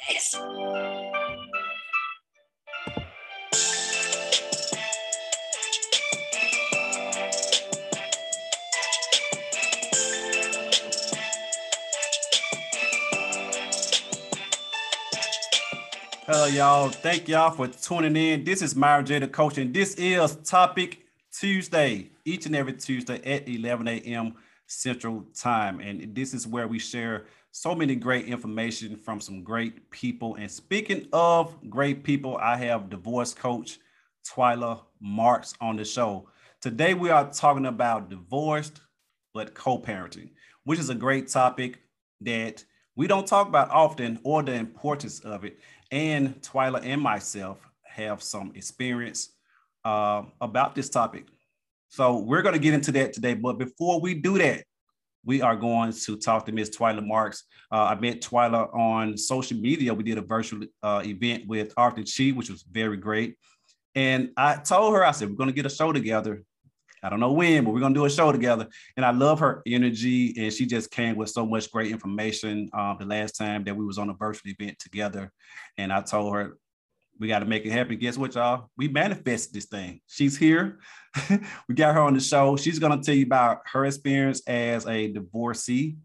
status. Hello, uh, y'all. Thank y'all for tuning in. This is Myron J, the coach, and this is Topic Tuesday, each and every Tuesday at 11 a.m. Central Time. And this is where we share so many great information from some great people. And speaking of great people, I have divorce coach Twyla Marks on the show. Today, we are talking about divorced but co parenting, which is a great topic that we don't talk about often or the importance of it and Twyla and myself have some experience uh, about this topic. So we're going to get into that today. But before we do that, we are going to talk to Miss Twyla Marks. Uh, I met Twyla on social media. We did a virtual uh, event with Arthur Chi, which was very great. And I told her, I said, we're going to get a show together. I don't know when, but we're gonna do a show together. And I love her energy, and she just came with so much great information. Um, the last time that we was on a virtual event together, and I told her we got to make it happen. Guess what, y'all? We manifested this thing. She's here. we got her on the show. She's gonna tell you about her experience as a divorcee.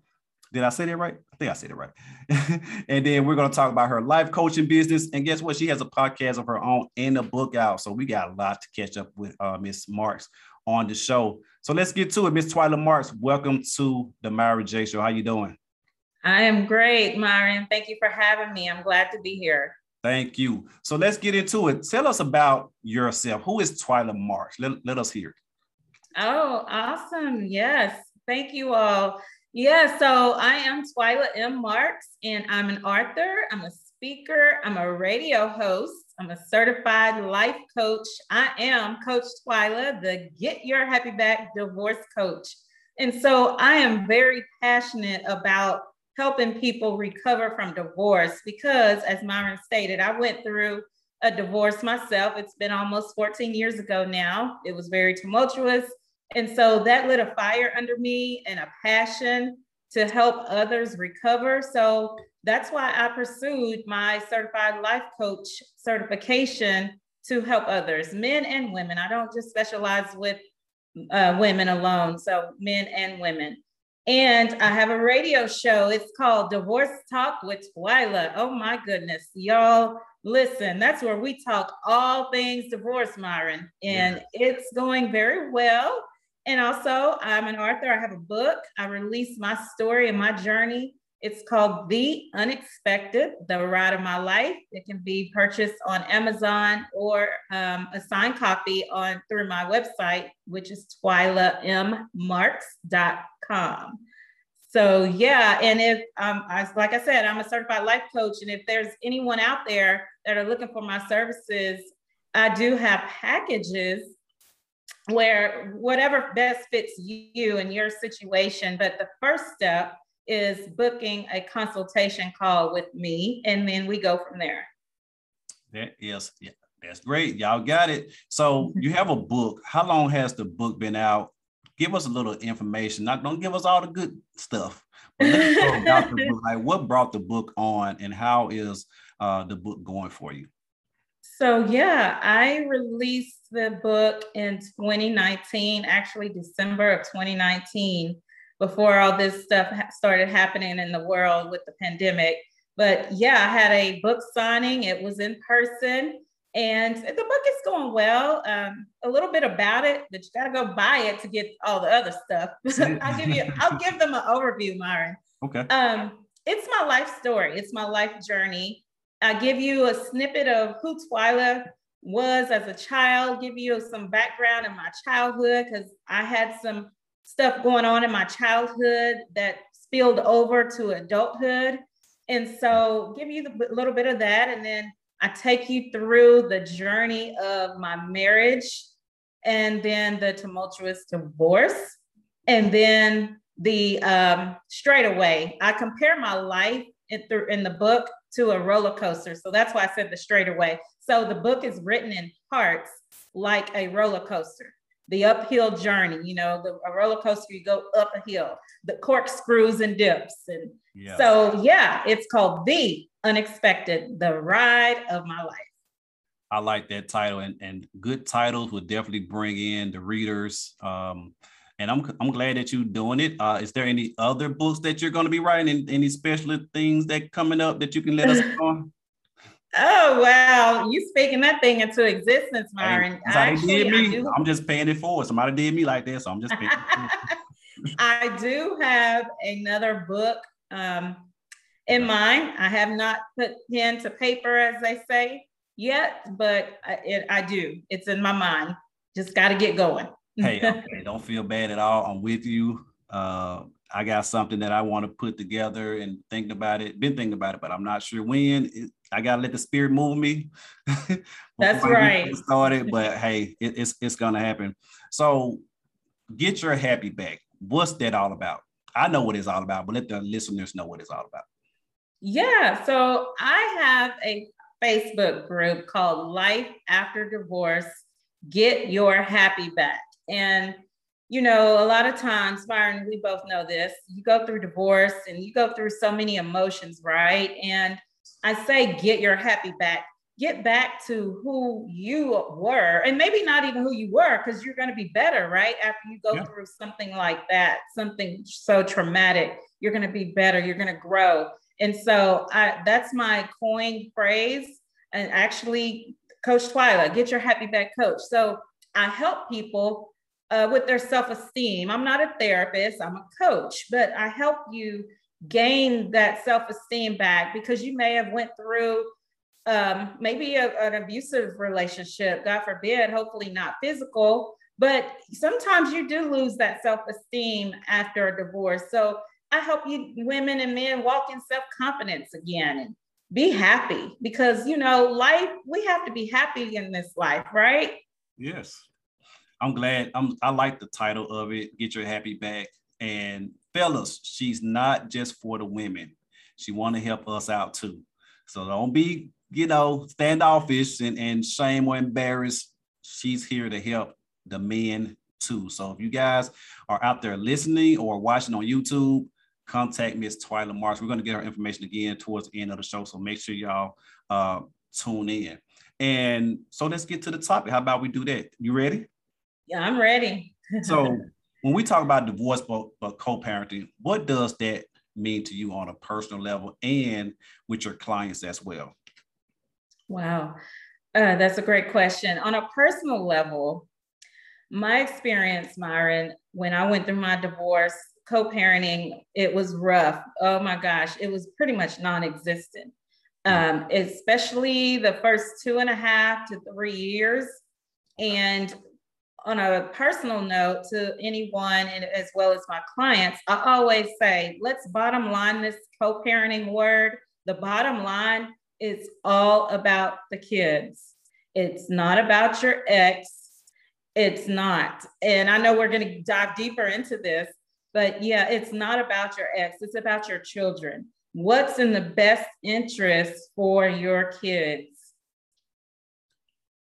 Did I say that right? I think I said it right. and then we're going to talk about her life coaching business. And guess what? She has a podcast of her own and a book out. So we got a lot to catch up with uh, Miss Marks on the show. So let's get to it. Miss Twyla Marks, welcome to the Myron J Show. How you doing? I am great, Myron. Thank you for having me. I'm glad to be here. Thank you. So let's get into it. Tell us about yourself. Who is Twyla Marks? Let, let us hear. Oh, awesome. Yes. Thank you all. Yeah, so I am Twyla M. Marks, and I'm an author, I'm a speaker, I'm a radio host, I'm a certified life coach. I am Coach Twyla, the Get Your Happy Back divorce coach. And so I am very passionate about helping people recover from divorce because, as Myron stated, I went through a divorce myself. It's been almost 14 years ago now. It was very tumultuous. And so that lit a fire under me and a passion to help others recover. So that's why I pursued my certified life coach certification to help others, men and women. I don't just specialize with uh, women alone, so men and women. And I have a radio show. It's called Divorce Talk with Twyla. Oh my goodness, y'all listen. That's where we talk all things divorce, Myron, and yeah. it's going very well. And also, I'm an author. I have a book. I release my story and my journey it's called The Unexpected, The Ride of My Life. It can be purchased on Amazon or um, a signed copy on through my website, which is twylammarks.com. So yeah, and if um, I, like I said, I'm a certified life coach, and if there's anyone out there that are looking for my services, I do have packages where whatever best fits you and your situation. But the first step is booking a consultation call with me, and then we go from there. That is, yeah, that's great. Y'all got it. So you have a book. How long has the book been out? Give us a little information. Not don't give us all the good stuff. But let's talk about the book. Like what brought the book on, and how is uh, the book going for you? So yeah, I released the book in 2019, actually December of 2019 before all this stuff started happening in the world with the pandemic. But yeah, I had a book signing. It was in person, and the book is going well. Um, a little bit about it, but you got to go buy it to get all the other stuff. I'll give you. I'll give them an overview, Myron. Okay. Um, it's my life story. It's my life journey. I give you a snippet of who Twyla was as a child. Give you some background in my childhood because I had some stuff going on in my childhood that spilled over to adulthood. And so, give you a little bit of that. And then I take you through the journey of my marriage and then the tumultuous divorce. And then the um, straightaway. I compare my life in, th- in the book to a roller coaster. So that's why I said the straightaway. So the book is written in parts like a roller coaster. The uphill journey, you know, the a roller coaster, you go up a hill, the corkscrews and dips. And so, yeah, it's called The Unexpected, the ride of my life. I like that title, and, and good titles would definitely bring in the readers. Um, and I'm I'm glad that you're doing it. Uh, is there any other books that you're going to be writing? Any special things that coming up that you can let us know? Oh wow, you speaking that thing into existence, Myron. Actually, did me. I'm just paying it forward. Somebody did me like that, so I'm just paying I do have another book um, in mind. I have not put pen to paper, as they say, yet, but I, it, I do. It's in my mind. Just got to get going. hey, okay, don't feel bad at all. I'm with you. Uh, I got something that I want to put together and thinking about it. Been thinking about it, but I'm not sure when. It, I gotta let the spirit move me. That's right. Started, but hey, it, it's it's gonna happen. So, get your happy back. What's that all about? I know what it's all about, but let the listeners know what it's all about. Yeah. So I have a Facebook group called Life After Divorce. Get your happy back, and you know, a lot of times, Myron, we both know this. You go through divorce and you go through so many emotions, right? And I say, get your happy back. Get back to who you were, and maybe not even who you were, because you're going to be better, right? After you go yeah. through something like that, something so traumatic, you're going to be better. You're going to grow. And so I, that's my coin phrase. And actually, Coach Twyla, get your happy back coach. So I help people uh, with their self-esteem. I'm not a therapist, I'm a coach, but I help you gain that self-esteem back because you may have went through um, maybe a, an abusive relationship, God forbid, hopefully not physical, but sometimes you do lose that self-esteem after a divorce. So I help you women and men walk in self-confidence again and be happy because you know life we have to be happy in this life right yes I'm glad. I'm. I like the title of it. Get your happy back. And fellas, she's not just for the women. She want to help us out too. So don't be, you know, standoffish and, and shame or embarrassed. She's here to help the men too. So if you guys are out there listening or watching on YouTube, contact Miss Twyla Marks. We're going to get her information again towards the end of the show. So make sure y'all uh, tune in. And so let's get to the topic. How about we do that? You ready? Yeah, I'm ready. so when we talk about divorce but, but co-parenting, what does that mean to you on a personal level and with your clients as well? Wow, uh, that's a great question. On a personal level, my experience, Myron, when I went through my divorce, co-parenting, it was rough. Oh my gosh, it was pretty much non-existent. Um, especially the first two and a half to three years. And on a personal note to anyone and as well as my clients, I always say, let's bottom line this co-parenting word. The bottom line is all about the kids. It's not about your ex. It's not. And I know we're going to dive deeper into this, but yeah, it's not about your ex. It's about your children. What's in the best interest for your kids?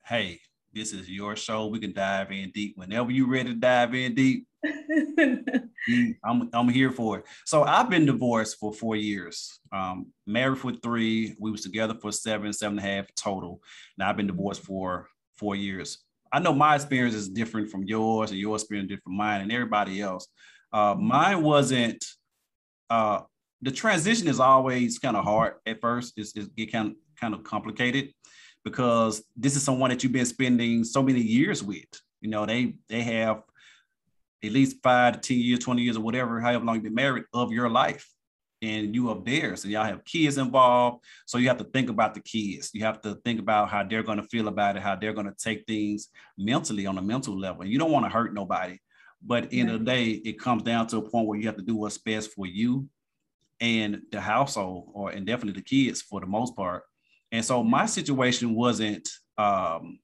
Hey, this is your show. We can dive in deep whenever you're ready to dive in deep. I'm, I'm here for it. So I've been divorced for four years, um, married for three. We was together for seven, seven and a half total. Now I've been divorced for four years. I know my experience is different from yours, and your experience different from mine, and everybody else. Uh, mine wasn't. Uh, the transition is always kind of hard at first. It's, it's get kind of kind of complicated because this is someone that you've been spending so many years with. You know, they they have at least five to 10 years, 20 years, or whatever, however long you've been married of your life. And you up there. So y'all have kids involved. So you have to think about the kids. You have to think about how they're going to feel about it, how they're going to take things mentally on a mental level. And you don't want to hurt nobody. But in the day, it comes down to a point where you have to do what's best for you and the household, or and definitely the kids for the most part. And so my situation wasn't um,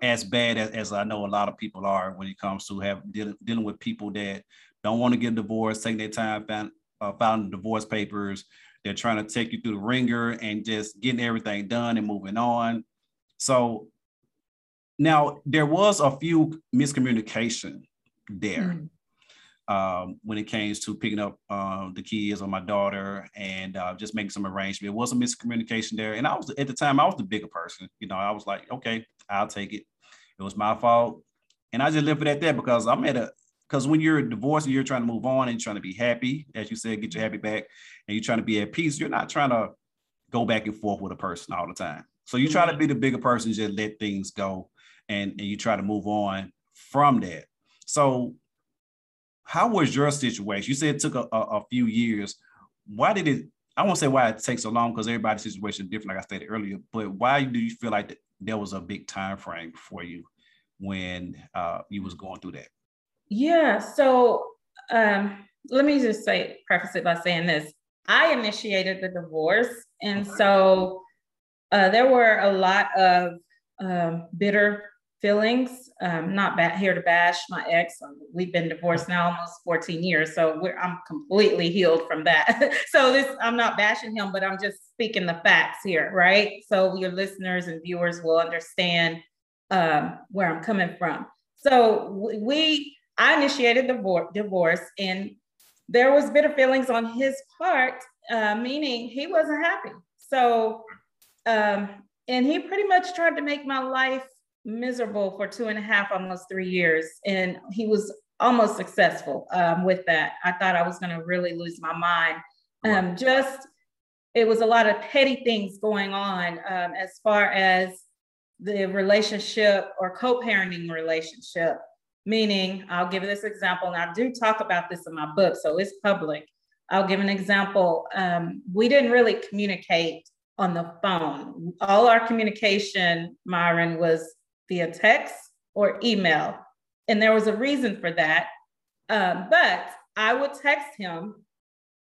as bad as, as I know a lot of people are when it comes to have dealing, dealing with people that don't want to get divorced, taking their time filing, uh, divorce papers. They're trying to take you through the ringer and just getting everything done and moving on. So now there was a few miscommunication there. Mm-hmm. Um, when it came to picking up um, the kids or my daughter and uh, just making some arrangement. It was a miscommunication there. And I was at the time, I was the bigger person. You know, I was like, okay, I'll take it. It was my fault. And I just left it at that because I'm at a because when you're divorced and you're trying to move on and trying to be happy, as you said, get your happy back, and you're trying to be at peace, you're not trying to go back and forth with a person all the time. So you try to mm-hmm. be the bigger person, just let things go and, and you try to move on from that. So how was your situation? You said it took a, a, a few years. Why did it? I won't say why it takes so long because everybody's situation is different, like I stated earlier. But why do you feel like there was a big time frame for you when uh, you was going through that? Yeah. So um, let me just say, preface it by saying this: I initiated the divorce, and so uh, there were a lot of um, bitter feelings. Um, not bad here to bash my ex. Um, we've been divorced now almost 14 years, so I'm completely healed from that. so this, I'm not bashing him, but I'm just speaking the facts here, right? So your listeners and viewers will understand um, where I'm coming from. So we, I initiated the divorce, and there was bitter feelings on his part, uh, meaning he wasn't happy. So, um, and he pretty much tried to make my life miserable for two and a half, almost three years. And he was almost successful um, with that. I thought I was going to really lose my mind. Um. Just, it was a lot of petty things going on um, as far as the relationship or co parenting relationship. Meaning, I'll give this example, and I do talk about this in my book, so it's public. I'll give an example. Um, we didn't really communicate on the phone. All our communication, Myron, was via text or email. And there was a reason for that. Um, but I would text him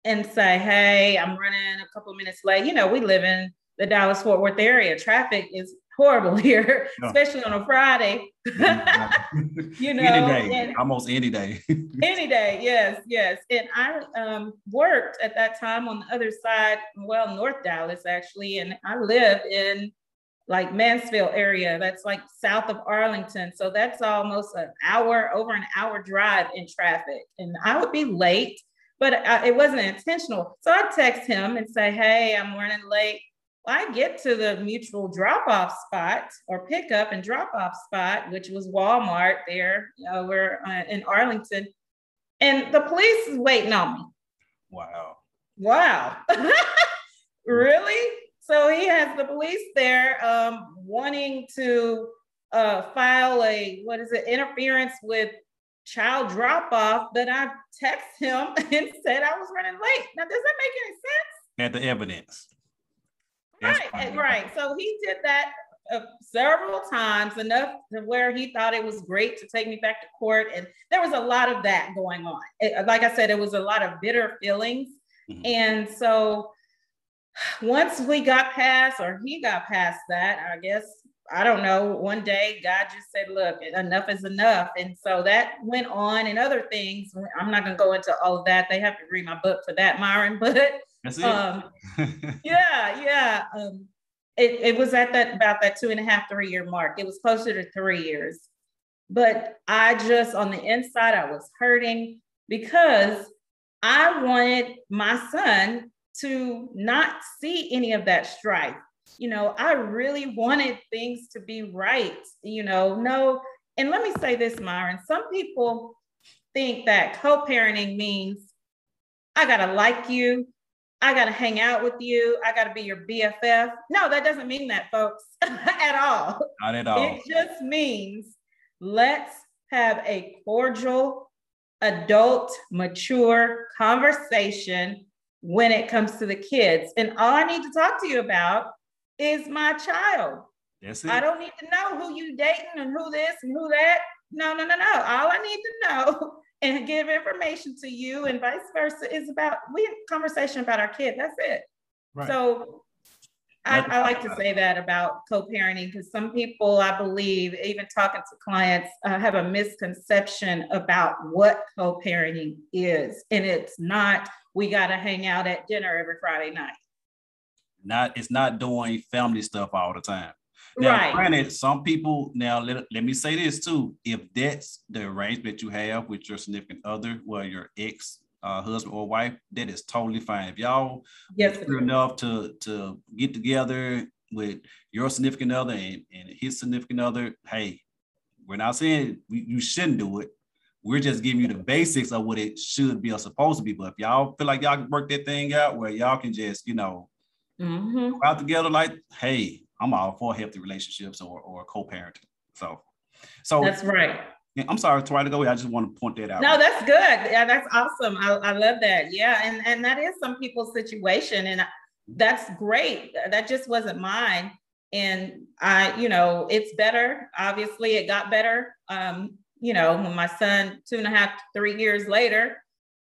and say, Hey, I'm running a couple minutes late. You know, we live in the Dallas Fort Worth area. Traffic is horrible here, especially on a Friday. you know, any day, almost any day. any day, yes, yes. And I um, worked at that time on the other side, well, North Dallas actually, and I lived in like Mansfield area. That's like south of Arlington. So that's almost an hour, over an hour drive in traffic. And I would be late, but I, it wasn't intentional. So I'd text him and say, Hey, I'm running late. I get to the mutual drop off spot or pickup and drop off spot, which was Walmart there over uh, in Arlington. And the police is waiting on me. Wow. Wow. really? So he has the police there um, wanting to uh, file a, what is it, interference with child drop off, but I text him and said I was running late. Now, does that make any sense? At the evidence. right, right. So he did that uh, several times, enough to where he thought it was great to take me back to court. And there was a lot of that going on. It, like I said, it was a lot of bitter feelings. Mm-hmm. And so once we got past, or he got past that, I guess, I don't know, one day God just said, look, enough is enough. And so that went on and other things. I'm not going to go into all of that. They have to read my book for that, Myron. But um, yeah, yeah. Um, it, it was at that about that two and a half, three year mark. It was closer to three years. But I just, on the inside, I was hurting because I wanted my son to not see any of that strife. You know, I really wanted things to be right. You know, no, and let me say this, Myron. Some people think that co parenting means I got to like you, I got to hang out with you, I got to be your BFF. No, that doesn't mean that, folks, at all. Not at all. It just means let's have a cordial, adult, mature conversation when it comes to the kids. And all I need to talk to you about is my child. That's it. I don't need to know who you dating and who this and who that. No, no, no, no. All I need to know and give information to you and vice versa is about we conversation about our kid. That's it. Right. So I, I, like to say that about co-parenting because some people, I believe, even talking to clients, uh, have a misconception about what co-parenting is, and it's not we got to hang out at dinner every Friday night. Not it's not doing family stuff all the time. Now, Right. granted, some people now let, let me say this too. If that's the arrangement you have with your significant other, well, your ex uh, husband or wife, that is totally fine. If y'all Yes. enough to to get together with your significant other and, and his significant other, hey, we're not saying we, you shouldn't do it. We're just giving you the basics of what it should be or supposed to be. But if y'all feel like y'all can work that thing out where y'all can just, you know, hmm go out together, like, hey, I'm all for healthy relationships or, or co-parenting. So, so That's right. I'm sorry, to go. I just want to point that out. No, that's good. Yeah, that's awesome. I, I love that. Yeah, and and that is some people's situation, and that's great. That just wasn't mine. And I, you know, it's better. Obviously, it got better. Um, you know, when my son two and a half, three years later,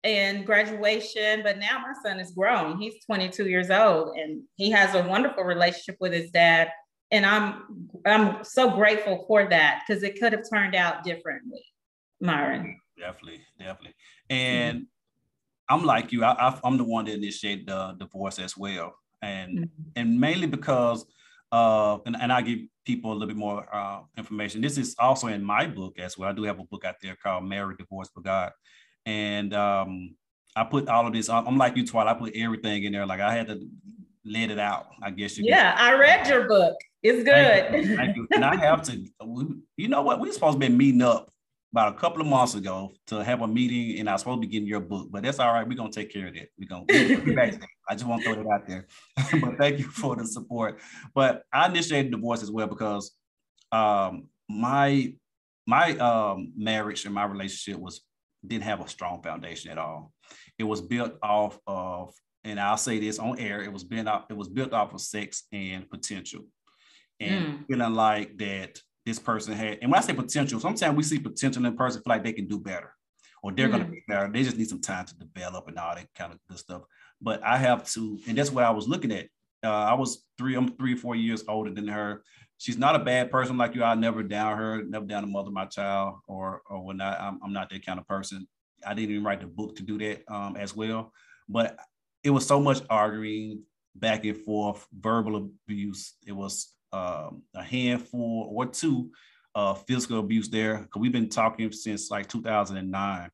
and graduation. But now my son is grown. He's 22 years old, and he has a wonderful relationship with his dad. And I'm I'm so grateful for that because it could have turned out differently, Myron. definitely, definitely. And I'm like you. I, I'm the one that initiated the divorce as well, and Mm-hmm. and mainly because uh, and, and I give people a little bit more uh, information. This is also in my book as well. I do have a book out there called Married, Divorce for God. And um, I put all of this, I'm like you, Twilight, I put everything in there. Like I had to let it out, I guess you could Yeah, I read your book. It's good. thank you. And I have to, you know what? We're supposed to be meeting up about a couple of months ago to have a meeting, and I was supposed to be getting your book, but that's all right. We're gonna take care of that. We're gonna we'll be back. I just want to throw that out there. but thank you for the support. But I initiated divorce as well because um my my um marriage and my relationship was didn't have a strong foundation at all. It was built off of, and I'll say this on air, it was built off, it was built off of sex and potential and Mm. feeling like that this person had. And when I say potential, sometimes we see potential in a person feel like they can do better or they're going to Mm. be better. They just need some time to develop and all that kind of good stuff. But I have to, and that's what I was looking at. Uh, I was three, I'm three four years older than her. She's not a bad person like you. I never down her, never down the mother of my child or or whatnot. I'm, I'm not that kind of person. I didn't even write the book to do that um, as well. But it was so much arguing back and forth, verbal abuse. It was um, a handful or two of physical abuse there. Because we've been talking since like 2009,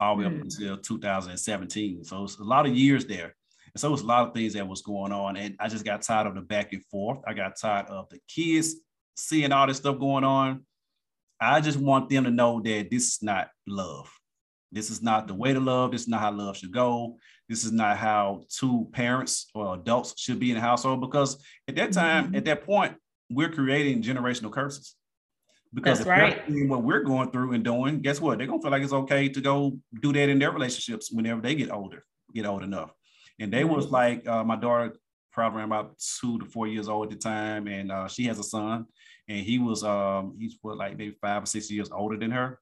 all the way up Mm. until 2017. So it's a lot of years there. And so it's a lot of things that was going on. And I just got tired of the back and forth. I got tired of the kids seeing all this stuff going on. I just want them to know that this is not love. This is not the way to love. This is not how love should go. This is not how two parents or adults should be in a household. Because at that time, Mhm. at that point, we're creating generational curses. Because That's if right. what we're going through and doing, guess what? They're gonna feel like it's okay to go do that in their relationships whenever they get older, get old enough. And they was Mhm. like, uh, my daughter probably around about two to four years old at the time, and uh, she has a son, and he was um, he's what like maybe five or six years older than her.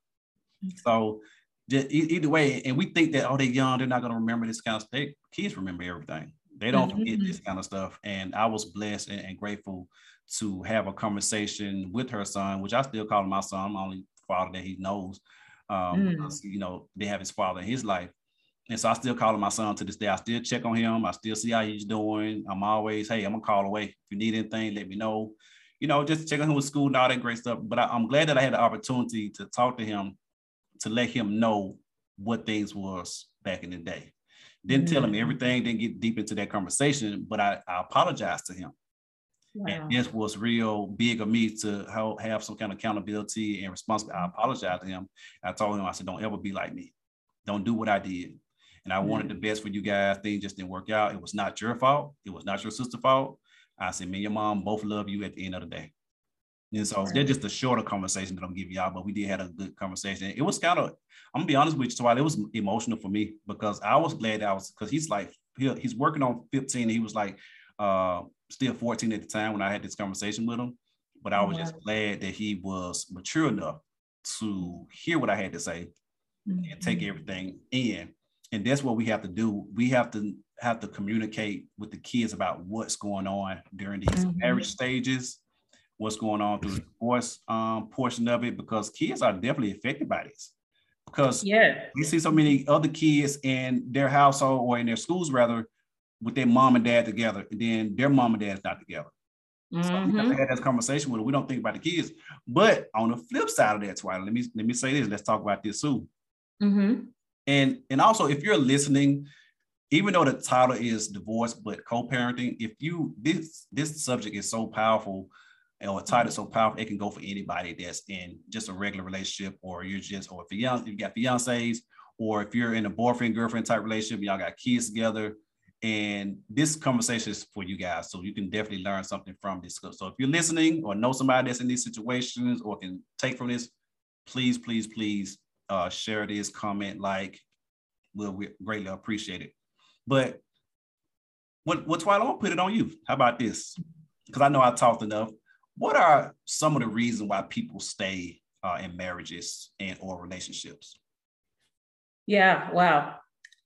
So just, either way, and we think that oh they're young, they're not gonna remember this kind of stuff. Kids remember everything. They don't forget Mhm. this kind of stuff. And I was blessed and, and grateful to have a conversation with her son, which I still call him my son. I'm the only father that he knows. Um, Mm. because, you know, they have his father in his life. And so I still call him my son to this day. I still check on him. I still see how he's doing. I'm always, hey, I'm gonna call away. If you need anything, let me know. You know, just check on him with school and all that great stuff. But I, I'm glad that I had the opportunity to talk to him to let him know what things was back in the day. Didn't tell him Mhm. everything, didn't get deep into that conversation, but I, I apologized to him. Wow. And this was real big of me to ha- have some kind of accountability and responsibility. I apologized to him. I told him, I said, don't ever be like me. Don't do what I did. And I wanted the best for you guys. Things just didn't work out. It was not your fault. It was not your sister's fault. I said, me and your mom both love you at the end of the day. And so they're just a shorter conversation that I'm giving y'all, but we did have a good conversation. It was kind of, I'm gonna be honest with you, so it was emotional for me because I was glad that I was because he's like he, he's working on 15. He was like uh still 14 at the time when I had this conversation with him. But I was just glad that he was mature enough to hear what I had to say and take Mhm. everything in. And that's what we have to do. We have to have to communicate with the kids about what's going on during these Mhm. marriage stages, what's going on through the divorce um, portion of it, because kids are definitely affected by this. Because Yeah. we see so many other kids in their household or in their schools rather with their mom and dad together, and then their mom and dad's not together. Mm-hmm. So we have to have that conversation with them. We don't think about the kids. But on the flip side of that, Twyla, let me let me say this. Let's talk about this too. Mm-hmm. And and also, if you're listening, even though the title is divorce but co-parenting, if you this this subject is so powerful or a title so powerful, it can go for anybody that's in just a regular relationship, or you're just, or if you you got fiancés, or if you're in a boyfriend girlfriend type relationship, y'all got kids together, and this conversation is for you guys, so you can definitely learn something from this. So if you're listening or know somebody that's in these situations or can take from this, please, please, please uh, share this, comment, like. We'll we greatly appreciate it. But what what's why I don't put it on you? How about this? Because I know I talked enough. What are some of the reasons why people stay uh, in marriages and or relationships? Yeah, wow.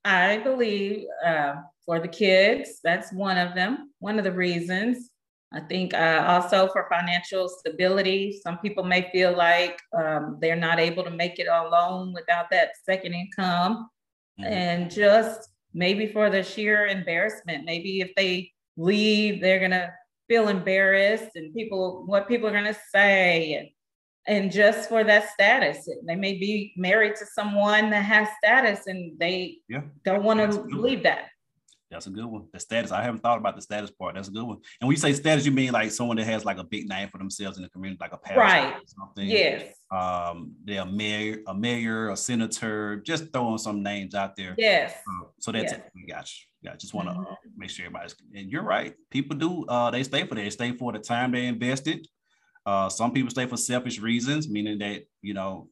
I believe uh, for the kids, that's one of them, one of the reasons. I think uh, also for financial stability, some people may feel like um, they're not able to make it alone without that second income. Mm-hmm. And just maybe for the sheer embarrassment, maybe if they leave, they're going to feel embarrassed and people, what people are going to say. And and just for that status. They may be married to someone that has status and they yeah. don't want to leave that. That's a good one. The status. I haven't thought about the status part. That's a good one. And when you say status, you mean like someone that has like a big name for themselves in the community, like a pastor right. or something. Yes. Um, they're a mayor, a mayor, a senator, just throwing some names out there. Yes. Uh, so that's yes. we got you. Yeah, just want to mm-hmm. uh, make sure everybody's and you're right. People do uh they stay for that. They stay for the time they invested. Uh some people stay for selfish reasons, meaning that you know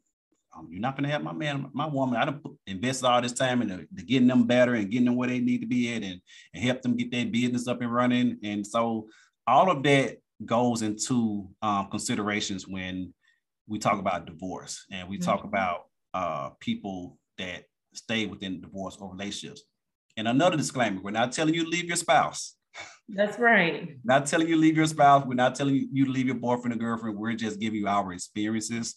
um, you're not gonna have my man, my woman. I done invested all this time into getting them better and getting them where they need to be at, and, and help them get their business up and running. And so all of that goes into um, considerations when we talk about divorce and we mm-hmm. talk about uh, people that stay within divorce or relationships. And another disclaimer: we're not telling you to leave your spouse. That's right. Not telling you to leave your spouse. We're not telling you to leave your boyfriend or girlfriend. We're just giving you our experiences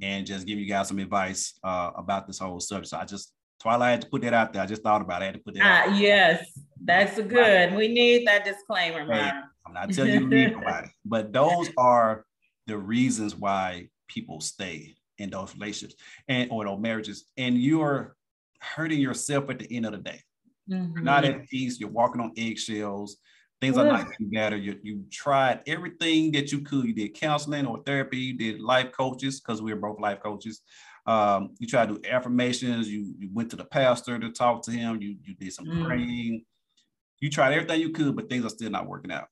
and just give you guys some advice uh, about this whole subject. So I just Twilight had to put that out there. I just thought about it. I had to put that. Uh, yes, that's good. We need that disclaimer, hey, I'm not telling you to leave nobody, but those are the reasons why people stay in those relationships and or those marriages, and you're hurting yourself at the end of the day. Mm-hmm. You're not at peace. You're walking on eggshells. Things are not getting better. You, you tried everything that you could. You did counseling or therapy. You did life coaches because we are both life coaches. Um, you tried to do affirmations. You, you went to the pastor to talk to him. You, you did some mm. praying. You tried everything you could, but things are still not working out.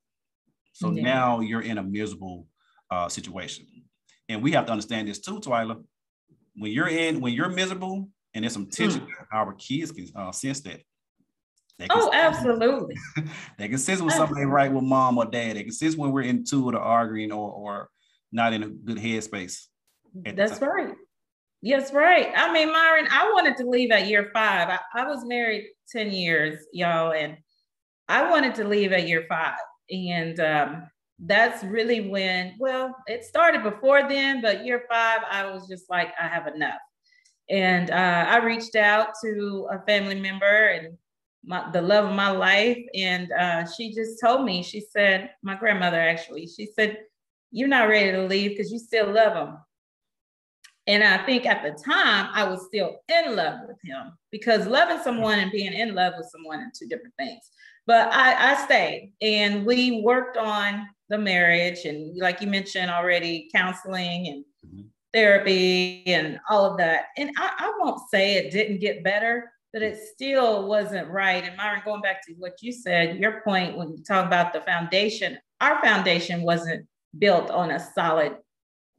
So yeah. now you're in a miserable uh, situation. And we have to understand this too, Twyla. When you're in, when you're miserable and there's some tension, mm. our kids can uh, sense that. They oh, absolutely. they can sense when ain't right with mom or dad. They can sense when we're into it or the arguing or, or not in a good headspace. That's right. Yes, right. I mean, Myron, I wanted to leave at year five. I, I was married 10 years, y'all, and I wanted to leave at year five. And um, that's really when, well, it started before then, but year five, I was just like, I have enough. And uh, I reached out to a family member and my, the love of my life. And uh, she just told me, she said, my grandmother actually, she said, You're not ready to leave because you still love him. And I think at the time I was still in love with him because loving someone and being in love with someone are two different things. But I, I stayed and we worked on the marriage and like you mentioned already, counseling and mm-hmm. therapy and all of that. And I, I won't say it didn't get better, but it still wasn't right. And Myron, going back to what you said, your point when you talk about the foundation, our foundation wasn't built on a solid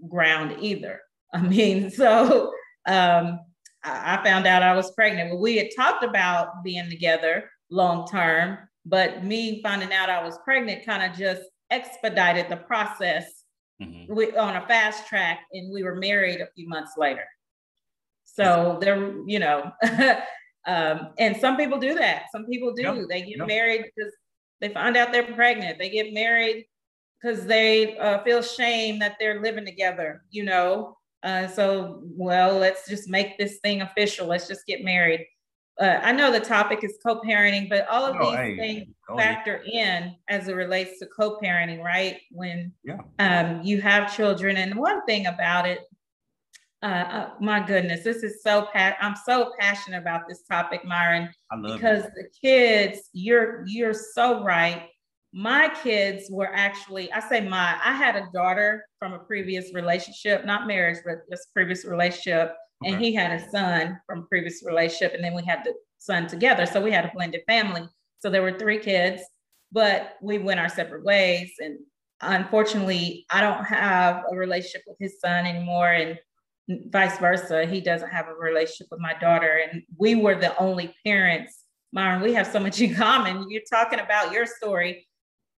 ground either. I mean, so um, I found out I was pregnant. Well, we had talked about being together long term, but me finding out I was pregnant kind of just expedited the process mm-hmm. we, on a fast track, and we were married a few months later. So there, you know, Um, and some people do that. Some people do. Yep. They get yep. married because they find out they're pregnant. They get married because they uh, feel shame that they're living together, you know. Uh, so, well, let's just make this thing official. Let's just get married. uh, I know the topic is co-parenting, but all of oh, these hey. things factor in as it relates to co-parenting, right? When yeah. um, you have children, and one thing about it, uh, uh, my goodness, this is so pa- I'm so passionate about this topic, Myron, because it. the kids, you're you're so right. My kids were actually, I say my, I had a daughter from a previous relationship, not marriage, but just previous relationship Okay. And he had a son from previous relationship, and then we had the son together. So we had a blended family. So there were three kids, but we went our separate ways. And unfortunately, I don't have a relationship with his son anymore, and vice versa. He doesn't have a relationship with my daughter. And we were the only parents. Myron, we have so much in common. You're talking about your story.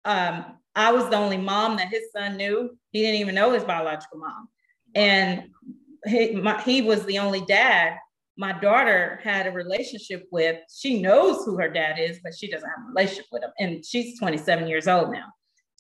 Um, I was the only mom that his son knew. He didn't even know his biological mom. And he, my, he was the only dad my daughter had a relationship with. She knows who her dad is, but she doesn't have a relationship with him. And she's 27 years old now.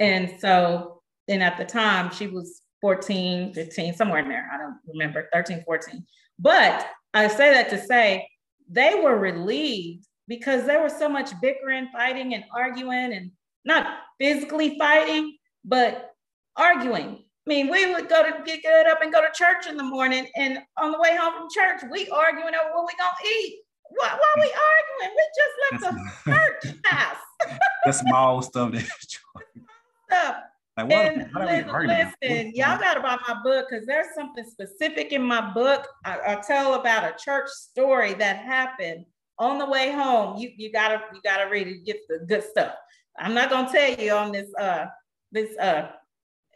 And so, and at the time, she was 14, 15, somewhere in there. I don't remember, 13, 14. But I say that to say they were relieved because there was so much bickering, fighting, and arguing, and not physically fighting, but arguing I mean, we would go to get good up and go to church in the morning, and on the way home from church, we arguing over what we gonna eat. Why, why are we arguing? We just left the church house. the small stuff that stuff. Like, what, and listen, listen y'all got to buy my book because there's something specific in my book. I, I tell about a church story that happened on the way home. You you gotta you gotta read it, get the good stuff. I'm not gonna tell you on this uh this uh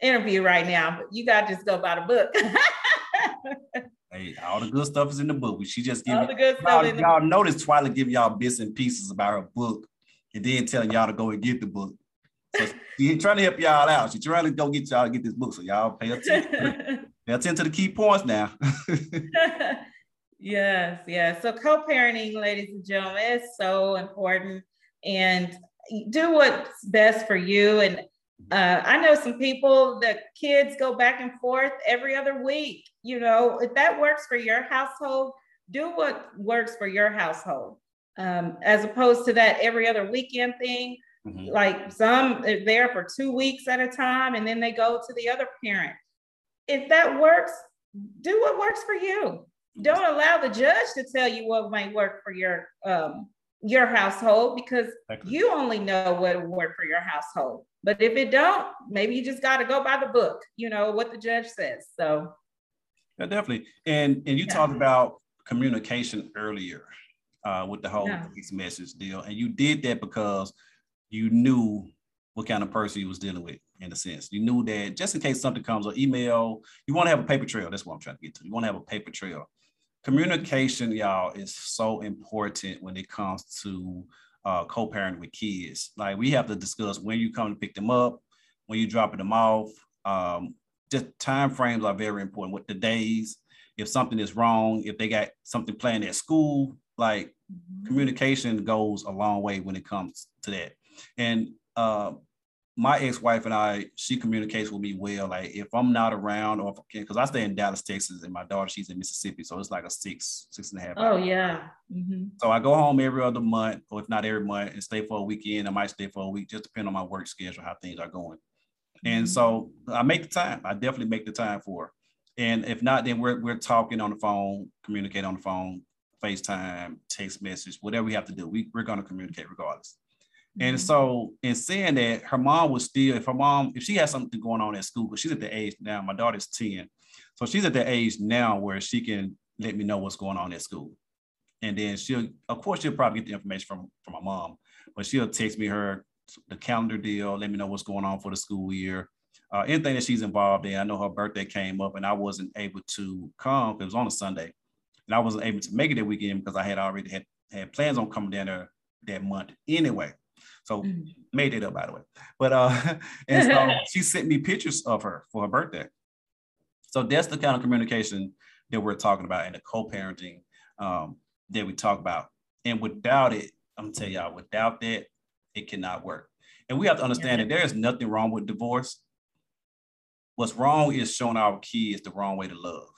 interview right now, but you got to just go buy the book. hey, all the good stuff is in the book. She just give all the good stuff. Y'all, y'all notice Twyla give y'all bits and pieces about her book, and then telling y'all to go and get the book. So she's trying to help y'all out. She's trying to go get y'all to get this book. So y'all pay attention. pay attention to the key points now. yes, yes. So co-parenting, ladies and gentlemen, is so important. And do what's best for you. And uh, I know some people that kids go back and forth every other week. You know, if that works for your household, do what works for your household, um, as opposed to that every other weekend thing. Mm-hmm. Like some are there for two weeks at a time, and then they go to the other parent. If that works, do what works for you. Don't allow the judge to tell you what might work for your um, your household because you only know what will work for your household. But if it don't, maybe you just got to go by the book, you know, what the judge says. So yeah, definitely. And and you yeah. talked about communication earlier uh, with the whole yeah. message deal. And you did that because you knew what kind of person you was dealing with in a sense. You knew that just in case something comes or email, you want to have a paper trail. That's what I'm trying to get to. You want to have a paper trail communication, y'all, is so important when it comes to uh, co-parenting with kids. Like we have to discuss when you come to pick them up, when you dropping them off. Um, just time frames are very important. With the days, if something is wrong, if they got something planned at school, like mm-hmm. communication goes a long way when it comes to that. And uh, my ex-wife and I, she communicates with me well. Like if I'm not around or because I stay in Dallas, Texas, and my daughter, she's in Mississippi. So it's like a six, six and a half. Oh, yeah. Mm-hmm. So I go home every other month, or if not every month, and stay for a weekend. I might stay for a week, just depending on my work schedule, how things are going. Mm-hmm. And so I make the time. I definitely make the time for her. And if not, then we're we're talking on the phone, communicate on the phone, FaceTime, text message, whatever we have to do. We, we're going to communicate regardless. And mm-hmm. so, in saying that, her mom was still, if her mom, if she has something going on at school, because she's at the age now, my daughter's 10. So she's at the age now where she can let me know what's going on at school. And then she'll, of course, she'll probably get the information from, from my mom, but she'll text me her the calendar deal, let me know what's going on for the school year. Uh, anything that she's involved in. I know her birthday came up and I wasn't able to come because it was on a Sunday. And I wasn't able to make it that weekend because I had already had, had plans on coming down there that month anyway. So mm-hmm. made it up, by the way. But uh, and so she sent me pictures of her for her birthday. So that's the kind of communication that we're talking about and the co-parenting um, that we talk about. And without it, I'm gonna tell y'all, without that, it cannot work. And we have to understand yeah. that there is nothing wrong with divorce. What's wrong is showing our kids the wrong way to love.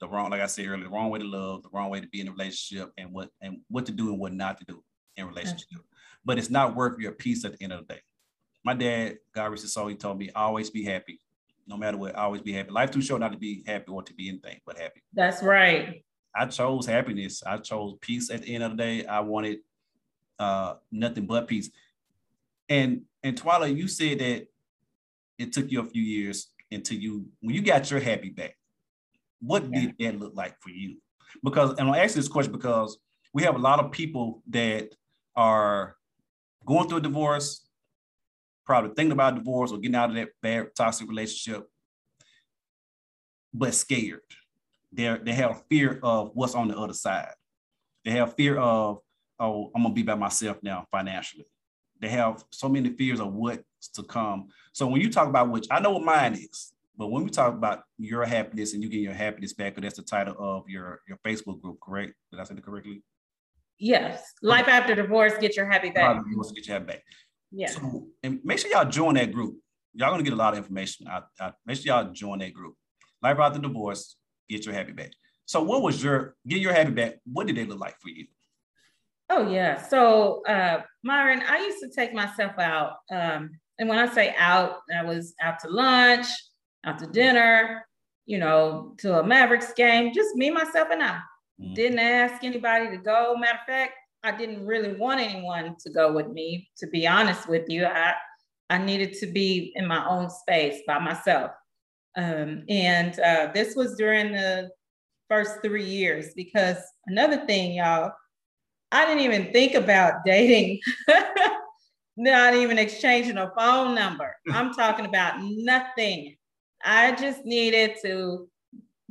the wrong, like I said earlier, the wrong way to love, the wrong way to be in a relationship, and what and what to do and what not to do in relationship. But it's not worth your peace at the end of the day. My dad, God rest his soul, he told me always be happy, no matter what. Always be happy. Life too short not to be happy or to be anything but happy. That's right. I chose happiness. I chose peace at the end of the day. I wanted uh, nothing but peace. And and Twyla, you said that it took you a few years until you when you got your happy back. What yeah. did that look like for you? Because and I'm asking this question because we have a lot of people that are going through a divorce, probably thinking about divorce or getting out of that bad toxic relationship, but scared. They they have fear of what's on the other side. They have fear of oh I'm gonna be by myself now financially. They have so many fears of what's to come. So when you talk about which I know what mine is, but when we talk about your happiness and you get your happiness back, that's the title of your your Facebook group, correct? Did I say it correctly? Yes. Life after divorce, get your happy back. Life divorce, get your happy back. Yeah. So, and make sure y'all join that group. Y'all gonna get a lot of information. I, I, make sure y'all join that group. Life after divorce, get your happy back. So, what was your get your happy back? What did they look like for you? Oh yeah. So uh Myron, I used to take myself out. Um, and when I say out, I was out to lunch, out to dinner, you know, to a Mavericks game, just me, myself, and I. Mm-hmm. Didn't ask anybody to go. Matter of fact, I didn't really want anyone to go with me, to be honest with you. I I needed to be in my own space by myself. Um, and uh, this was during the first three years because another thing, y'all, I didn't even think about dating, not even exchanging a phone number. I'm talking about nothing. I just needed to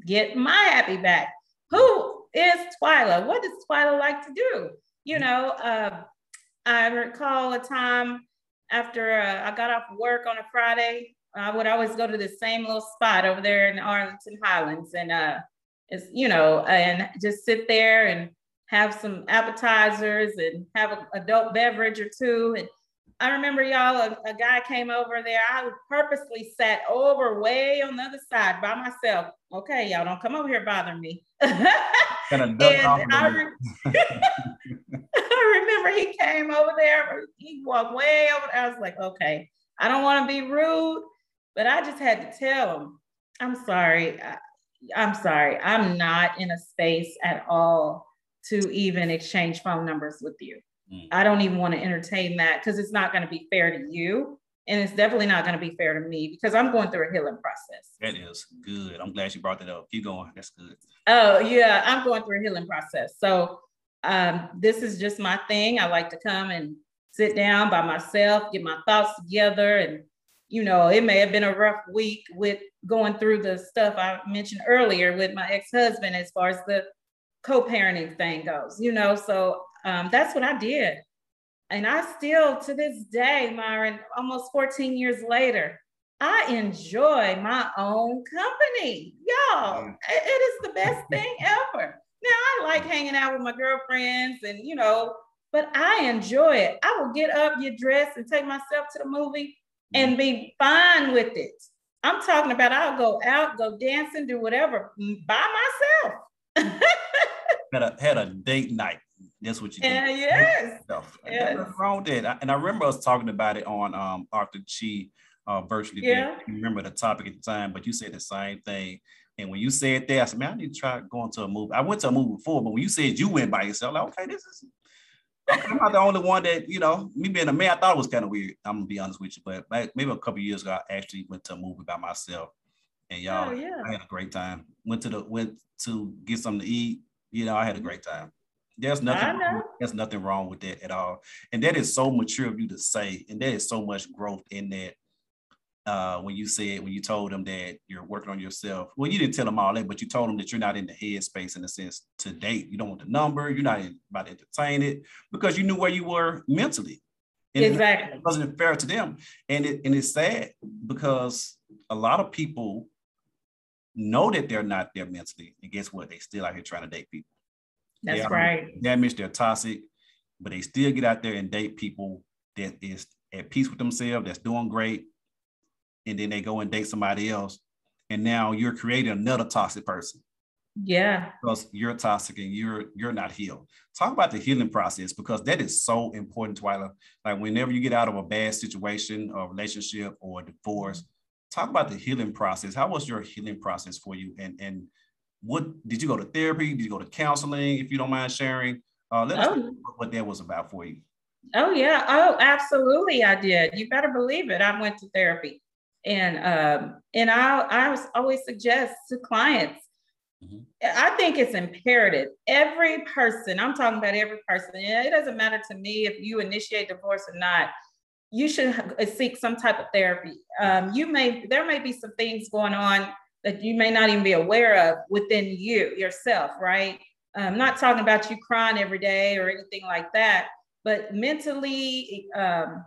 get my happy back. Who is Twyla? What does Twyla like to do? You know, uh, I recall a time after uh, I got off work on a Friday, I would always go to the same little spot over there in Arlington Highlands, and uh, it's you know, and just sit there and have some appetizers and have an adult beverage or two. And I remember y'all, a, a, guy came over there. I purposely sat over way on the other side by myself. Okay, y'all don't come over here bothering me. and I, re- I remember he came over there. He walked way over. I was like, okay, I don't want to be rude, but I just had to tell him, I'm sorry. I, I'm sorry. I'm not in a space at all to even exchange phone numbers with you. Mm. I don't even want to entertain that because it's not going to be fair to you. And it's definitely not going to be fair to me because I'm going through a healing process. That is good. I'm glad you brought that up. Keep going. That's good. Oh, yeah. I'm going through a healing process. So um, this is just my thing. I like to come and sit down by myself, get my thoughts together. And, you know, it may have been a rough week with going through the stuff I mentioned earlier with my ex husband as far as the co-parenting thing goes, you know. So um, that's what I did. And I still, to this day, Myron, almost 14 years later, I enjoy my own company. Y'all, mm. it is the best thing ever. Now, I like hanging out with my girlfriends and, you know, but I enjoy it. I will get up, get dressed, and take myself to the movie and be fine with it. I'm talking about I'll go out, go dancing, do whatever by myself. had a had a date night. That's what you did. Yeah, yes. yes. wrong with that. And I remember us talking about it on um Arthur Chi uh virtually. Yeah. You remember the topic at the time, but you said the same thing. And when you said that, I said, man, I need to try going to a movie. I went to a movie before, but when you said you went by yourself, like, okay, this is I'm not the only one that, you know, me being a man, I thought it was kind of weird. I'm gonna be honest with you, but maybe a couple years ago, I actually went to a movie by myself. And y'all, oh, yeah. I had a great time. Went to the went to get something to eat, you know, I had a great time. There's nothing. There's nothing wrong with that at all, and that is so mature of you to say, and there is so much growth in that. Uh, when you said when you told them that you're working on yourself, well, you didn't tell them all that, but you told them that you're not in the headspace in a sense to date. You don't want the number. You're not about to entertain it because you knew where you were mentally. And exactly. It wasn't fair to them, and it and it's sad because a lot of people know that they're not there mentally, and guess what? They still out here trying to date people. That's they right. Damaged, they're toxic, but they still get out there and date people that is at peace with themselves, that's doing great, and then they go and date somebody else, and now you're creating another toxic person. Yeah. Because you're toxic and you're you're not healed. Talk about the healing process because that is so important, Twyla. Like whenever you get out of a bad situation or relationship or divorce, talk about the healing process. How was your healing process for you? And and what did you go to therapy? Did you go to counseling? If you don't mind sharing, uh, let us oh. know what that was about for you. Oh yeah. Oh, absolutely. I did. You better believe it. I went to therapy, and um, and I I was always suggest to clients. Mm-hmm. I think it's imperative. Every person, I'm talking about every person, and it doesn't matter to me if you initiate divorce or not. You should seek some type of therapy. Um, you may there may be some things going on that you may not even be aware of within you yourself, right? I'm not talking about you crying every day or anything like that, but mentally, um,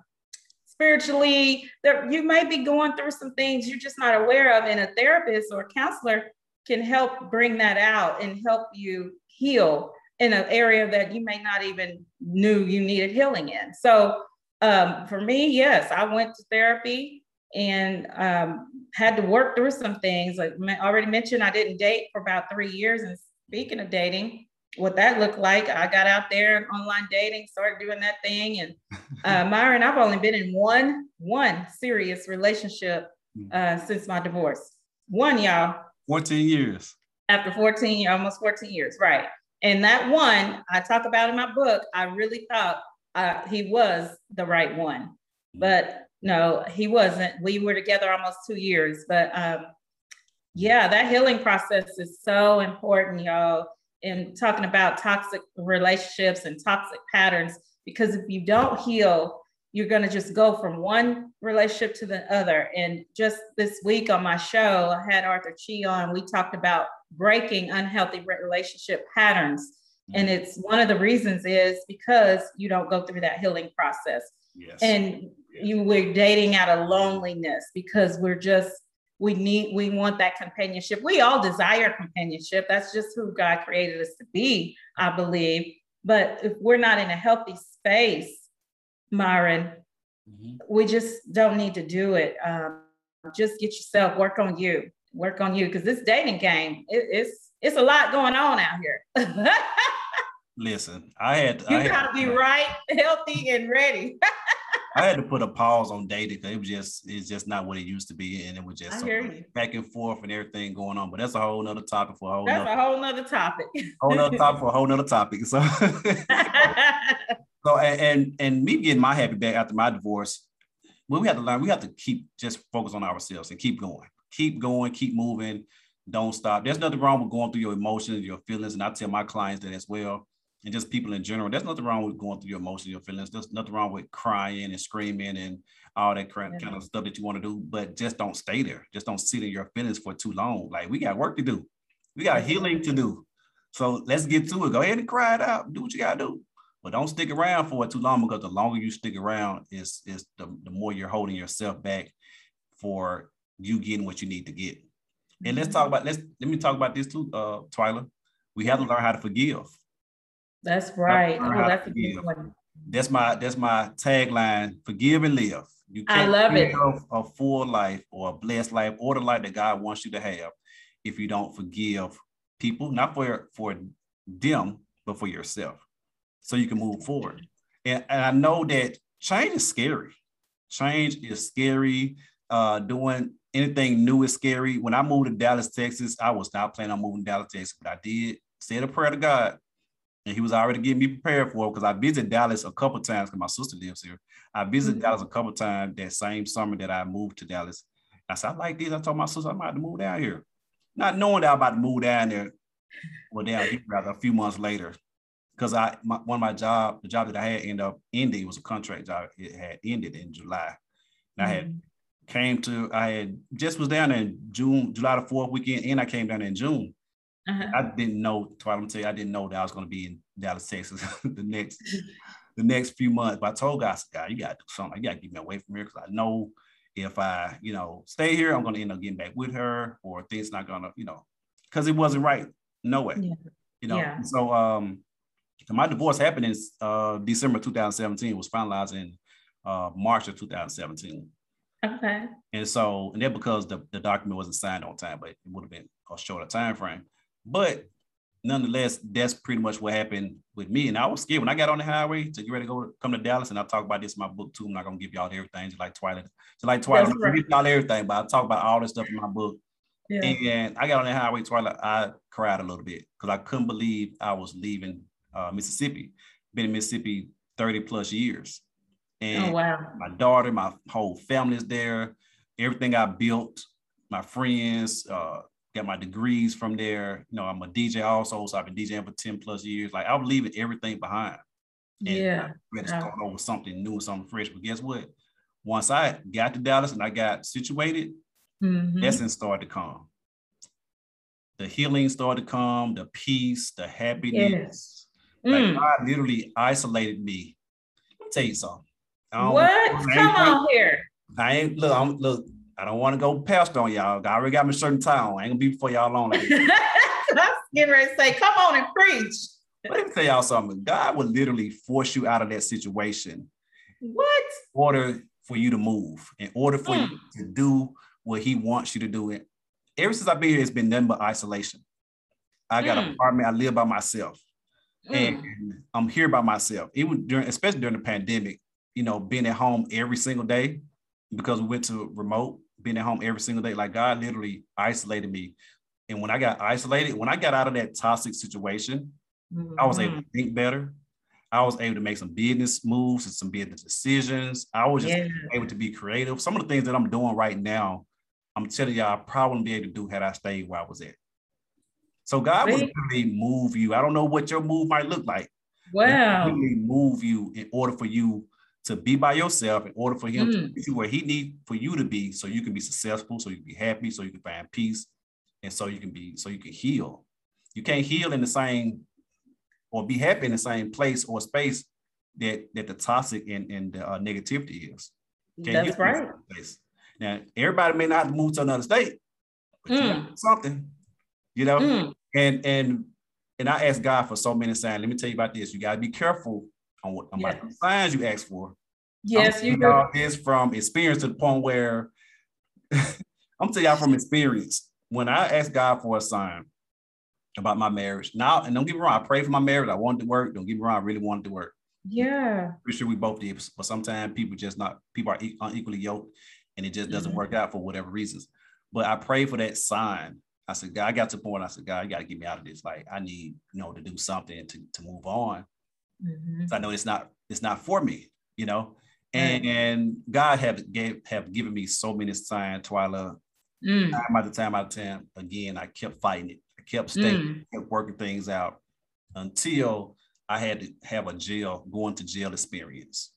spiritually, there, you may be going through some things you're just not aware of, and a therapist or a counselor can help bring that out and help you heal in an area that you may not even knew you needed healing in. So um, for me, yes, I went to therapy and um, had to work through some things. Like I already mentioned, I didn't date for about three years. And speaking of dating, what that looked like, I got out there online dating, started doing that thing. And uh, Myron, I've only been in one one serious relationship hmm. uh, since my divorce. One, y'all. 14 years. After 14, almost 14 years, right. And that one, I talk about in my book, I really thought uh, he was the right one. Hmm. But no, he wasn't. We were together almost two years. But um, yeah, that healing process is so important, y'all. In talking about toxic relationships and toxic patterns, because if you don't heal, you're going to just go from one relationship to the other. And just this week on my show, I had Arthur Chi on. We talked about breaking unhealthy relationship patterns. And mm-hmm. it's one of the reasons is because you don't go through that healing process. Yes. And you we're dating out of loneliness because we're just we need we want that companionship. We all desire companionship. That's just who god created us to be i believe. But if we're not in a healthy space myron mm-hmm. we just don't need to do it. Um, just get yourself work on you work on you because this dating game it, it's it's a lot going on out here. Listen i had you I gotta had, be right healthy and ready I had to put a pause on dating because it was just it's just not what it used to be, and it was just back and forth and everything going on. But that's a whole nother topic for a whole. That's nother, a whole nother topic. whole nother topic for a whole nother topic. So, so and, and and me getting my happy back after my divorce, well, we had to learn. We have to keep just focus on ourselves and keep going, keep going, keep moving. Don't stop. There's nothing wrong with going through your emotions, your feelings, and I tell my clients that as well and just people in general. There's nothing wrong with going through your emotions, your feelings. There's nothing wrong with crying and screaming and all that kind of stuff that you want to do, but just don't stay there. Just don't sit in your feelings for too long. Like we got work to do. We got healing to do. So let's get to it. Go ahead and cry it out. Do what you gotta do. But don't stick around for it too long because the longer you stick around is is the, the more you're holding yourself back for you getting what you need to get. And let's talk mm-hmm. about let's let me talk about this too, uh Twyla. We have to learn how to forgive. That's right. Oh, that's a good one. That's my that's my tagline. Forgive and live. You can't I love it. A full life or a blessed life or the life that God wants you to have if you don't forgive people, not for for them, but for yourself, so you can move forward. And, and I know that change is scary. Change is scary. Uh, doing anything new is scary. When I moved to Dallas, Texas, I was not planning on moving to Dallas, Texas, but I did. Said a prayer to God and he was already getting me prepared for it because I visited Dallas a couple times because my sister lives here. I visited mm-hmm. Dallas a couple times that same summer that I moved to Dallas. I said, I like this. I told my sister I'm about to move down here. Not knowing that I'm about to move down there, well, down here rather a few months later. Because I my, one of my job, the job that I had ended up ending was a contract job. It had ended in July. And mm-hmm. I had mm-hmm. came to, I had just was down in June, July the 4th weekend, and I came down in June. Uh-huh. I didn't know. To tell you, I didn't know that I was going to be in Dallas, Texas, the next the next few months. But I told God, God, you got to do something. You got to get me away from here because I know if I, you know, stay here, I'm going to end up getting back with her, or things not going to, you know, because it wasn't right. No way. Yeah. You know. Yeah. So um, my divorce happened in uh, December 2017. It was finalized in uh, March of 2017. Okay. And so, and that because the, the document wasn't signed on time, but it would have been a shorter time frame. But nonetheless, that's pretty much what happened with me. And I was scared when I got on the highway to get ready to go come to Dallas. And I talk about this in my book too. I'm not gonna give y'all everything, just like Twyla. So like Twyla, I'm right. give y'all everything, but I talk about all this stuff in my book. Yeah. And I got on the highway, Twyla. I cried a little bit because I couldn't believe I was leaving uh, Mississippi. Been in Mississippi 30 plus years. And oh, wow. my daughter, my whole family is there. Everything I built, my friends, uh, got my degrees from there. You know, I'm a DJ also, so I've been DJing for 10 plus years. Like I'm leaving everything behind. And yeah. I to start over something new, something fresh. But guess what? Once I got to Dallas and I got situated, mm-hmm. essence started to come. The healing started to come, the peace, the happiness. Yes. Like mm. God literally isolated me. Let me tell you something. What? Come on here. I ain't look, I'm look, I don't want to go past on y'all. I already got my certain time. I ain't gonna be before y'all long. Like I'm getting ready to say, come on and preach. Let me tell y'all something. God will literally force you out of that situation. What? In order for you to move, in order for mm. you to do what He wants you to do. It. Ever since I've been here, it's been nothing but isolation. I got mm. an apartment. I live by myself, mm. and I'm here by myself. Even during, especially during the pandemic, you know, being at home every single day because we went to remote being at home every single day. Like God literally isolated me. And when I got isolated, when I got out of that toxic situation, mm-hmm. I was able to mm-hmm. think better. I was able to make some business moves and some business decisions. I was just yeah. able to be creative. Some of the things that I'm doing right now, I'm telling y'all, I probably wouldn't be able to do had I stayed where I was at. So God will really move you. I don't know what your move might look like. Wow. Really move you in order for you to be by yourself in order for him mm. to be where he needs for you to be so you can be successful, so you can be happy, so you can find peace, and so you can be so you can heal. You can't heal in the same or be happy in the same place or space that that the toxic and, and the uh, negativity is. Can't That's right. Now, everybody may not move to another state, but mm. something, you know. Mm. And and and I ask God for so many signs. Let me tell you about this. You got to be careful on what yes. the signs you ask for. Yes, you know this from experience to the point where I'm telling y'all from experience. When I asked God for a sign about my marriage, now and don't get me wrong, I prayed for my marriage. I wanted to work. Don't get me wrong, I really wanted to work. Yeah, pretty sure we both did. But sometimes people just not people are unequally yoked, and it just doesn't mm-hmm. work out for whatever reasons. But I prayed for that sign. I said, God, I got to the point. I said, God, you got to get me out of this. Like, I need, you know, to do something to, to move on. Mm-hmm. So I know it's not it's not for me, you know. And, and God have gave have given me so many signs, Twyla. Mm. Time after time after time, again, I kept fighting it. I kept staying, mm. kept working things out until I had to have a jail, going to jail experience.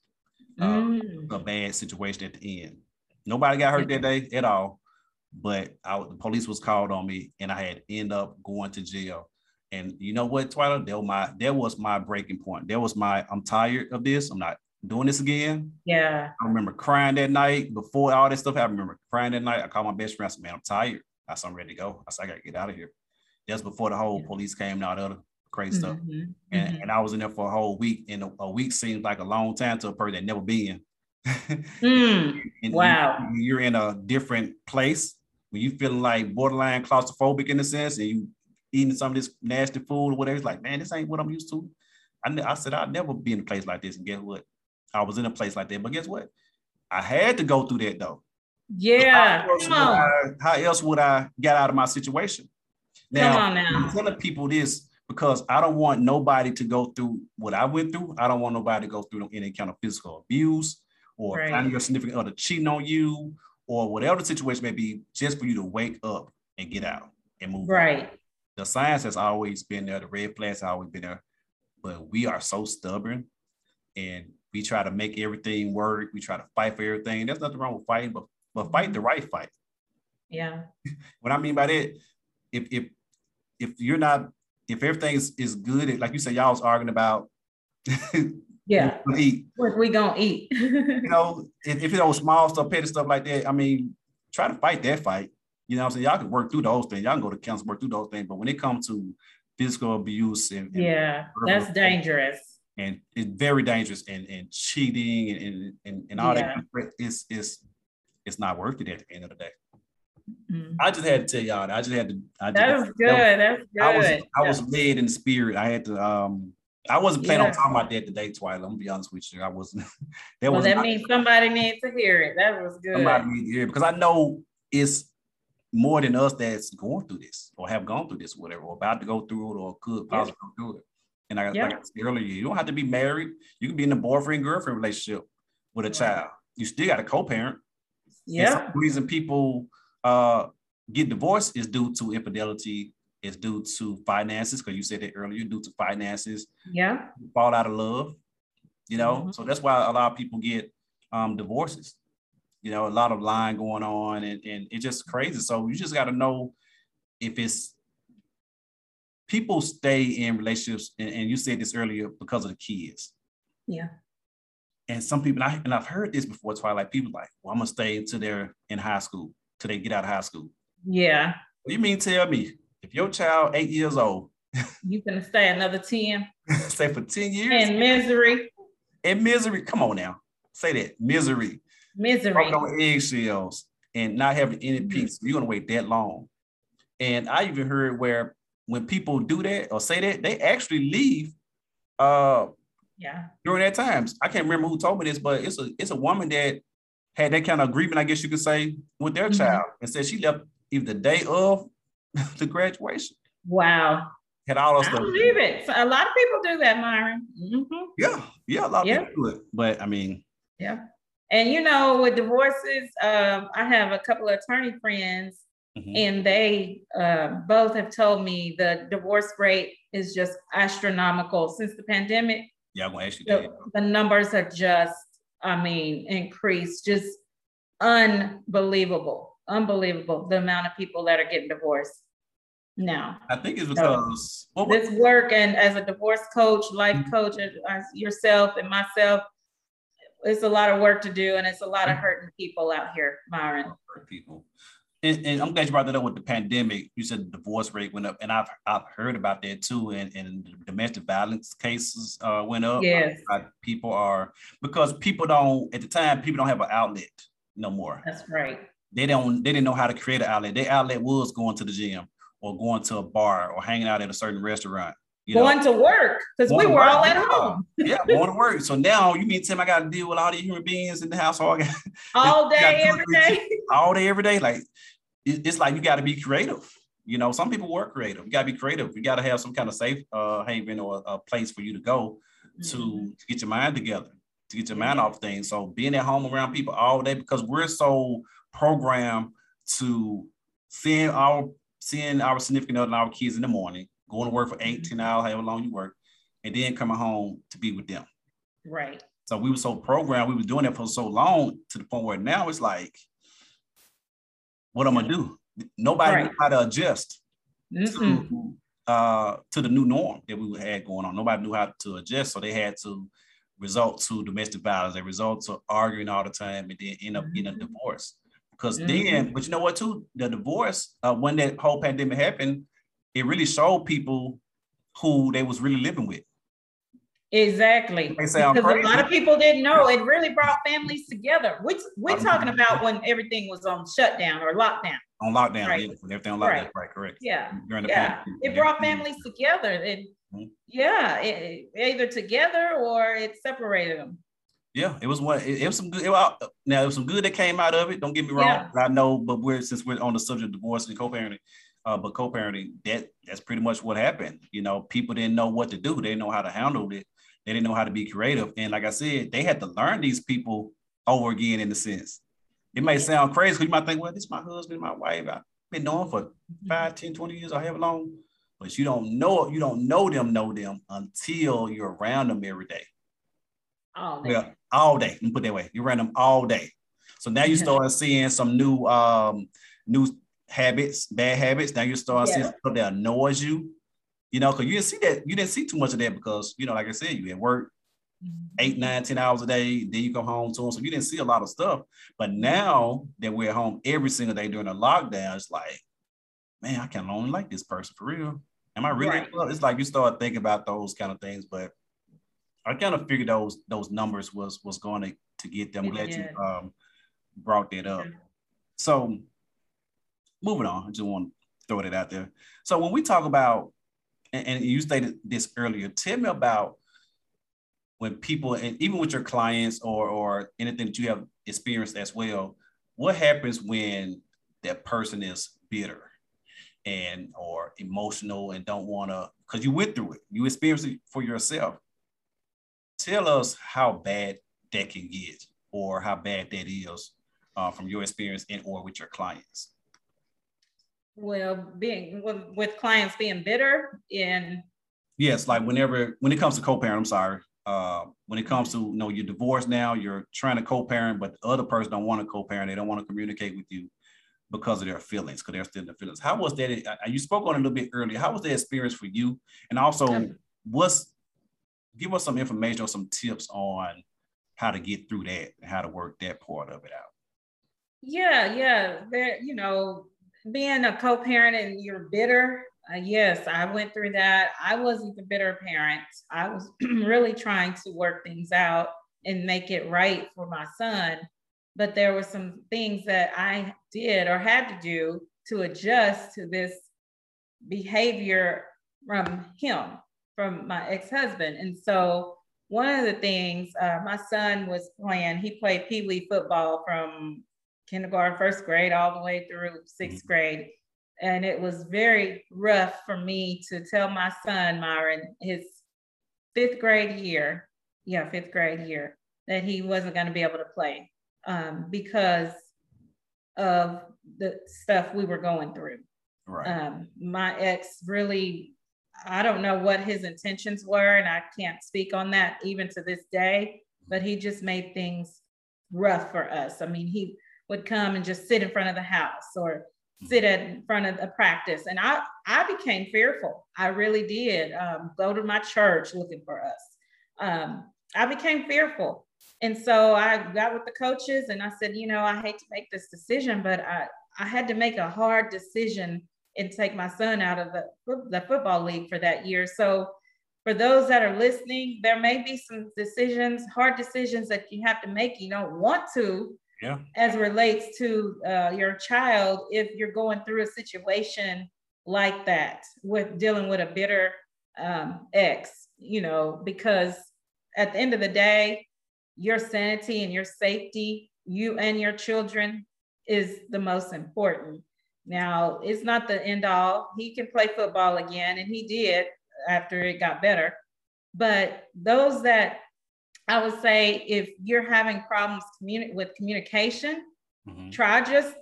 Uh, mm. a bad situation at the end. Nobody got hurt that day at all, but I, the police was called on me, and I had end up going to jail and you know what, Twyla? That was my that was my breaking point. That was my I'm tired of this. I'm not doing this again. Yeah. I remember crying that night before all this stuff happened. I remember crying that night. I called my best friend. I said, man, I'm tired. I said, I'm ready to go. I said, I gotta get out of here. That's before the whole yeah. police came and all the other crazy stuff. Mm-hmm. And, mm-hmm. and I was in there for a whole week. And a, a week seems like a long time to a person that never been. mm. wow. You, you're in a different place when you feeling like borderline claustrophobic in a sense, and you eating some of this nasty food or whatever. He's like, man, this ain't what I'm used to. I, I said, I'd never be in a place like this. And guess what? I was in a place like that. But guess what? I had to go through that though. Yeah. How, else I, how, else would I get out of my situation? Now, Come on now. I'm telling people this because I don't want nobody to go through what I went through. I don't want nobody to go through any kind of physical abuse or right. finding your significant other cheating on you or whatever the situation may be, just for you to wake up and get out and move. Right. On the science has always been there, the red flags have always been there, but we are so stubborn and we try to make everything work. We try to fight for everything. There's nothing wrong with fighting, but but fight the right fight. Yeah. what I mean by that, if if if you're not, if everything is, is good, like you said, y'all was arguing about yeah eat. what we gonna eat. you know, if, if you know small stuff, petty stuff like that, I mean, try to fight that fight. You know what I'm saying? Y'all can work through those things. Y'all can go to council, work through those things. But when it comes to physical abuse and, and yeah, that's dangerous. And it's very dangerous and, and cheating and, and, and, and all yeah. that it's it's it's not worth it at the end of the day. mm-hmm. I just had to tell y'all. that. I just had to. I just, that was good. That was, good. I was I was led in spirit. I had to. Um, I wasn't planning yeah. on talking about that today, Twyla. I'm gonna be honest with you. I wasn't. that well, was that means somebody needs to hear it. That was good. Somebody needs to hear it because I know it's more than us that's going through this or have gone through this, whatever, or about to go through it or could possibly yeah. go through it. And I, yeah. like I said earlier, you don't have to be married. You can be in a boyfriend girlfriend relationship with a child. You still got a co-parent. Yeah. the reason people uh, get divorced is due to infidelity, is due to finances, because you said that earlier, due to finances. Yeah. Fall out of love. You know, mm-hmm. so that's why a lot of people get um, divorces. You know, a lot of lying going on, and, and it's just crazy. So you just got to know if it's people stay in relationships, and, and you said this earlier because of the kids. Yeah. And some people, and, I, and I've heard this before, Twyla. People like, well, I'm gonna stay until they're in high school, till they get out of high school. Yeah. What you mean tell me if your child eight years old, you gonna stay another 10? stay for 10 years? In misery. In misery. Come on now. Say that. Misery. Misery. On eggshells and not having any mm-hmm. peace. You're gonna wait that long. And I even heard where when people do that or say that, they actually leave uh yeah during that times. I can't remember who told me this, but it's a it's a woman that had that kind of agreement, I guess you could say, with their mm-hmm. child and said she left either the day of the graduation. Wow. Had all those I stuff. believe it. So a lot of people do that, Myron. Mm-hmm. Yeah, yeah, a lot of people do it. But I mean, yeah. And you know, with divorces, um, I have a couple of attorney friends Mm-hmm. And they uh, both have told me the divorce rate is just astronomical since the pandemic. Yeah, I'm gonna ask you the, the numbers are just, I mean, increased, just unbelievable, unbelievable. The amount of people that are getting divorced now. I think it's because so, this work and as a divorce coach, life mm-hmm. coach, as yourself and myself, it's a lot of work to do, and it's a lot of mm-hmm. hurting people out here, Myron. People and, and, I'm glad you brought that up with the pandemic. You said the divorce rate went up, and I've I've heard about that too. And, and domestic violence cases uh, went up. Yes, people are because people don't at the time people don't have an outlet no more. That's right. They don't they didn't know how to create an outlet. Their outlet was going to the gym or going to a bar or hanging out at a certain restaurant. You going know, to work because we were all at home. yeah, going to work. So now you mean Tim, I got to deal with all these human beings in the household all day, every day, all day, every day. Like it's like you got to be creative. You know, some people work creative. You got to be creative. You got to have some kind of safe uh, haven or a place for you to go to, mm-hmm. to get your mind together, to get your mind off things. So being at home around people all day because we're so programmed to seeing our seeing our significant other and our kids in the morning, going to work for eight, 10 hours, however long you work, and then coming home to be with them. Right. So we were so programmed, we were doing that for so long to the point where now it's like what am I'm gonna do. Nobody right. knew how to adjust to, uh, to the new norm that we had going on. Nobody knew how to adjust, so they had to result to domestic violence. They result to arguing all the time, and then end up getting a mm-hmm. divorce. Because mm-hmm. then, but you know what? Too the divorce uh, when that whole pandemic happened, it really showed people who they was really living with. Exactly. Because a lot of people didn't know it really brought families together. We, we're talking about when everything was on shutdown or lockdown. On lockdown, right. yeah, everything on lockdown, right, right correct. Yeah. During the yeah. Pandemic, it brought families together. And mm-hmm. yeah, it, either together or it separated them. Yeah, it was one. It, it was some good. It was, now it was some good that came out of it. Don't get me wrong. Yeah. I know, but we're since we're on the subject of divorce and co-parenting, uh, but co-parenting that that's pretty much what happened. You know, people didn't know what to do. They didn't know how to handle it they didn't know how to be creative. And like I said, they had to learn these people over again in a sense. It may sound crazy because you might think, well, this is my husband, my wife. I've been knowing for five, 10, 20 years or however long. But you don't know you don't know them, know them until you're around them every day. All day. Well, all day. Let me put that way. You're around them all day. So now you start seeing some new um new habits, bad habits. Now you start yeah. seeing stuff that annoys you you know, because you didn't see that, you didn't see too much of that because, you know, like I said, you at work eight, nine, ten hours a day, then you come home to them. So you didn't see a lot of stuff. But now that we're at home every single day during the lockdown, it's like, man, I can't only like this person for real. Am I really? Right. It's like you start thinking about those kind of things, but I kind of figured those those numbers was was going to to get them. Glad you um, brought that up. So moving on. I just want to throw it out there. So when we talk about, and, and you stated this earlier, tell me about when people, and even with your clients or or anything that you have experienced as well, what happens when that person is bitter and or emotional and don't want to because you went through it you experienced it for yourself tell us how bad that can get or how bad that is uh, from your experience and or with your clients well being with, with clients being bitter in yes like whenever when it comes to co-parent i'm sorry uh, when it comes to you know you're divorced now you're trying to co-parent but the other person don't want to co-parent they don't want to communicate with you because of their feelings because they're still in the feelings. How was that you spoke on it a little bit earlier. How was that experience for you? And also what's give us some information or some tips on how to get through that and how to work that part of it out. Yeah yeah there you know being a co-parent and you're bitter uh, yes i went through that. I wasn't the bitter parent. I was really trying to work things out and make it right for my son. But there were some things that i did or had to do to adjust to this behavior from him from my ex-husband. And so one of the things uh, my son was playing he played pee wee football from kindergarten, first grade, all the way through 6th mm-hmm. grade. And it was very rough for me to tell my son, Myron, his fifth grade year, yeah, fifth grade year, that he wasn't going to be able to play um, because of the stuff we were going through. Right. Um, my ex really, I don't know what his intentions were, and I can't speak on that even to this day, but he just made things rough for us. I mean, he would come and just sit in front of the house or sit in front of the practice. And I, I became fearful. I really did um, go to my church looking for us. Um, I became fearful. And so I got with the coaches and I said, you know, I hate to make this decision, but I, I had to make a hard decision and take my son out of the, the football league for that year. So for those that are listening, there may be some decisions, hard decisions that you have to make. You don't want to, yeah. as relates to uh, your child if you're going through a situation like that with dealing with a bitter um, ex, you know, because at the end of the day, your sanity and your safety, you and your children, is the most important. Now, it's not the end all. He can play football again, and he did after it got better. But those that I would say if you're having problems communi- with communication, mm-hmm. try just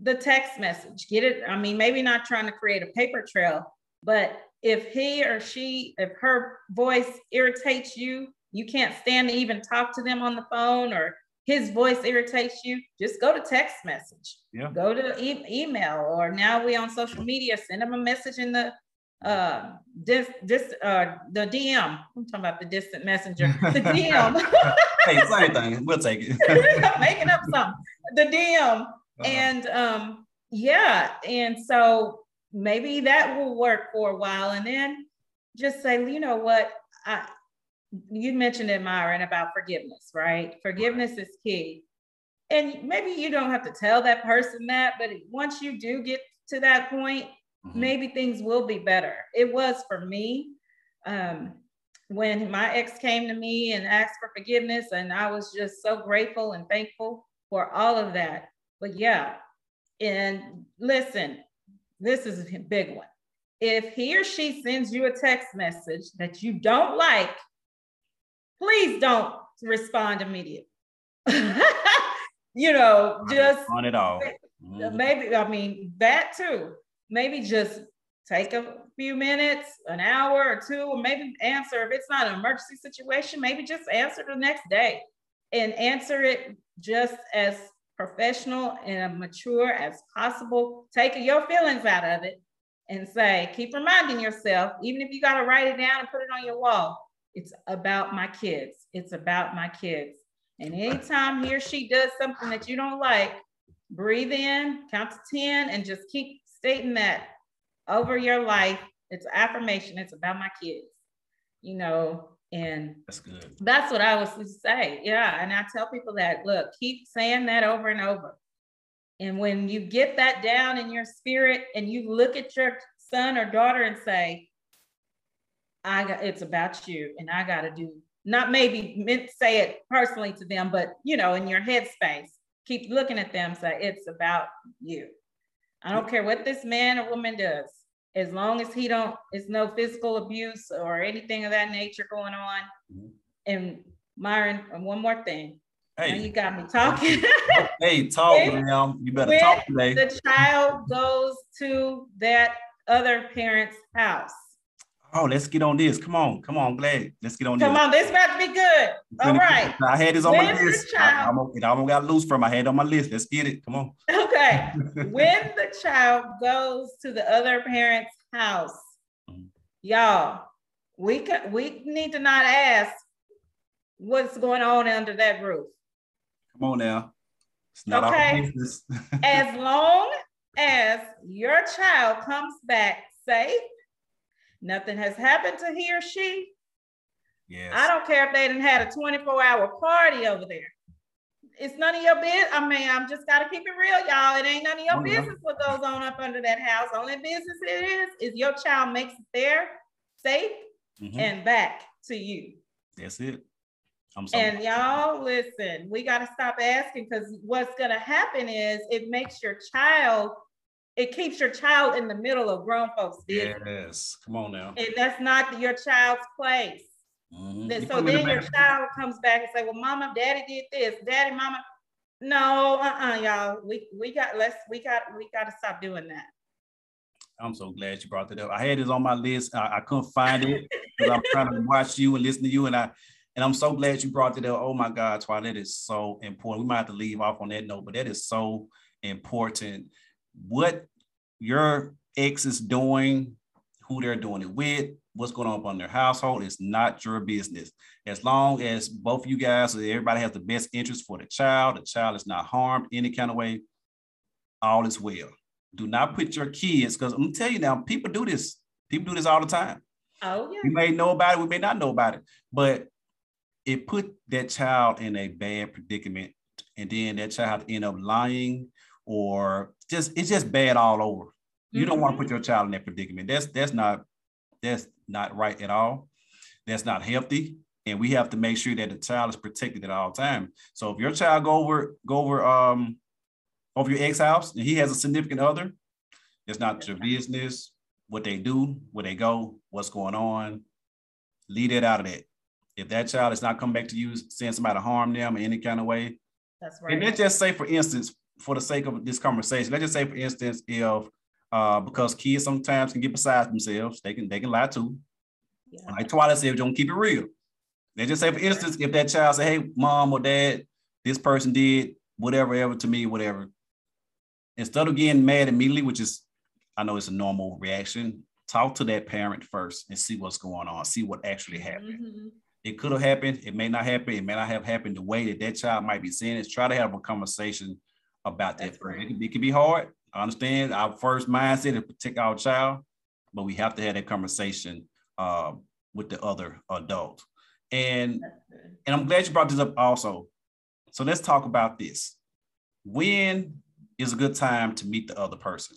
the text message. Get it. I mean, maybe not trying to create a paper trail, but if he or she, if her voice irritates you, you can't stand to even talk to them on the phone or his voice irritates you, just go to text message. Yeah. Go to e- email or now we on social media, send them a message in the uh, this this uh the DM. I'm talking about the distant messenger. The DM. hey, same thing. We'll take it. Making up something. The DM. Uh-huh. And um, yeah, and so maybe that will work for a while, and then just say, you know what, I you mentioned it, Myron, about forgiveness, right? Forgiveness is key. And maybe you don't have to tell that person that, but once you do get to that point, mm-hmm. maybe things will be better. It was for me. Um, when my ex came to me and asked for forgiveness, and I was just so grateful and thankful for all of that. But yeah, and listen, this is a big one. If he or she sends you a text message that you don't like, please don't respond immediately. you know, just on it all. Maybe, I mean, that too maybe just take a few minutes, an hour or two, or maybe answer if it's not an emergency situation, maybe just answer the next day and answer it just as professional and mature as possible. Take your feelings out of it and say, keep reminding yourself, even if you got to write it down and put it on your wall, it's about my kids. It's about my kids. And anytime he or she does something that you don't like, breathe in, count to 10, and just keep stating that over your life. It's affirmation. It's about my kids, you know, and that's good. That's what I was to say. Yeah. And I tell people that look, keep saying that over and over. And when you get that down in your spirit and you look at your son or daughter and say, I got it's about you and I got to do not maybe meant say it personally to them, but you know, in your headspace, keep looking at them, say it's about you. I don't care what this man or woman does, as long as he don't, it's no physical abuse or anything of that nature going on. Mm-hmm. And Myron, one more thing. Hey, now you got me talking. hey, talk, ma'am. You better talk today. The child goes to that other parent's house Oh, let's get on this. Come on, come on, glad. Let's get on come this. Come on, this about to be good. All right. I had this on when my list. I, almost, it almost got loose from my head on my list. Let's get it. Come on. Okay. when the child goes to the other parent's house, y'all, we can we need to not ask what's going on under that roof. Come on now. It's not okay. our business. as long as your child comes back safe Nothing has happened to he or she. Yes. I don't care if they didn't had a 24 hour party over there. It's none of your business. I mean, I'm just gotta keep it real, y'all. It ain't none of your oh, business what goes on up under that house. Only business it is is your child makes it there safe mm-hmm. and back to you. That's it. I'm sorry. And y'all listen, we got to stop asking because what's going to happen is it makes your child it keeps your child in the middle of grown folks' business. Yes, come on now. And that's not your child's place. Mm-hmm. Then, so then your child comes back and say, "Well, Mama, Daddy did this. Daddy, Mama." No, uh-uh, y'all. We we got let's we got we got to stop doing that. I'm so glad you brought that up. I had this on my list. I, I couldn't find it because I'm trying to watch you and listen to you, and I and I'm so glad you brought it up. Oh my God, Twyla is so important. We might have to leave off on that note, but that is so important what your ex is doing, who they're doing it with, what's going on in their household is not your business. As long as both you guys, everybody has the best interest for the child, the child is not harmed any kind of way, all is well. Do not put your kids, because I'm gonna tell you now, people do this. People do this all the time. Oh, yeah. We may know about it, we may not know about it, but it put that child in a bad predicament. And then that child end up lying or just it's just bad all over. You mm-hmm. don't want to put your child in that predicament. That's that's not that's not right at all. That's not healthy. And we have to make sure that the child is protected at all time. So if your child go over go over um over your ex house and he has a significant other, it's not your business what they do, where they go, what's going on. Leave it out of that. If that child is not coming back to you saying somebody harm them in any kind of way, that's right. And let's just say, for instance, for the sake of this conversation, let's just say, for instance, if uh, because kids sometimes can get beside themselves, they can they can lie too. Yeah. Like Twyla said, don't keep it real. Let's just say, for instance, if that child say, "Hey, mom or dad, this person did whatever ever to me, whatever," instead of getting mad immediately, which is I know it's a normal reaction, talk to that parent first and see what's going on, see what actually happened. Mm-hmm. It could have happened. It may not happen. It may not have happened the way that that child might be saying it. Try to have a conversation about that. Right. It, can, it can be hard. I understand our first mindset is protect our child, but we have to have that conversation uh, with the other adult. And and I'm glad you brought this up also. So let's talk about this. When is a good time to meet the other person?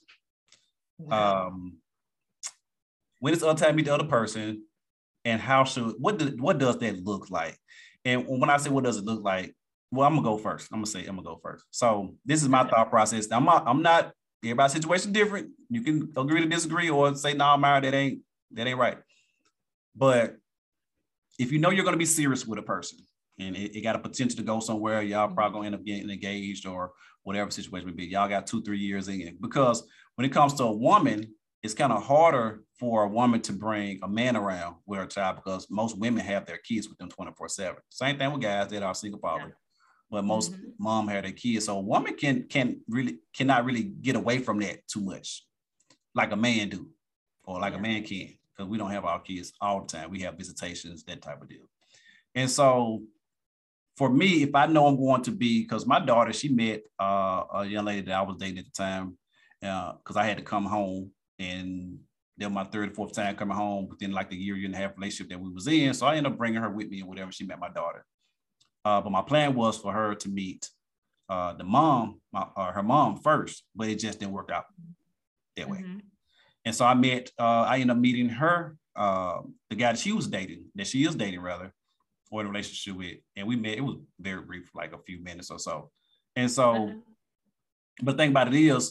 Wow. Um, when is the other time to meet the other person, and how should what do, what does that look like? And when I say what does it look like, well, I'm gonna go first. I'm gonna say I'm gonna go first. So this is my thought process. I'm not, I'm not everybody's situation different. You can agree to disagree or say, no, nah, Myra, that ain't that ain't right. But if you know you're gonna be serious with a person and it, it got a potential to go somewhere, y'all mm-hmm. probably gonna end up getting engaged or whatever situation may be. Y'all got two, three years in. it. Because when it comes to a woman, it's kind of harder for a woman to bring a man around with her child because most women have their kids with them 24 7. Same thing with guys that are single father. Yeah but most mm-hmm. mom had a kid. So a woman can can really cannot really get away from that too much, like a man do, or like yeah. a man can, because we don't have our kids all the time. We have visitations, that type of deal. And so for me, if I know I'm going to be, because my daughter, she met uh, a young lady that I was dating at the time, because uh, I had to come home and then my third or fourth time coming home within like the year, year and a half relationship that we was in. So I ended up bringing her with me and whatever. She met my daughter. Uh, but my plan was for her to meet uh, the mom, my, uh, her mom first, but it just didn't work out that way. Mm-hmm. And so I met, uh, I ended up meeting her, uh, the guy that she was dating, that she is dating rather, or in a relationship with. And we met, it was very brief, like a few minutes or so. And so, mm-hmm. but the thing about it is,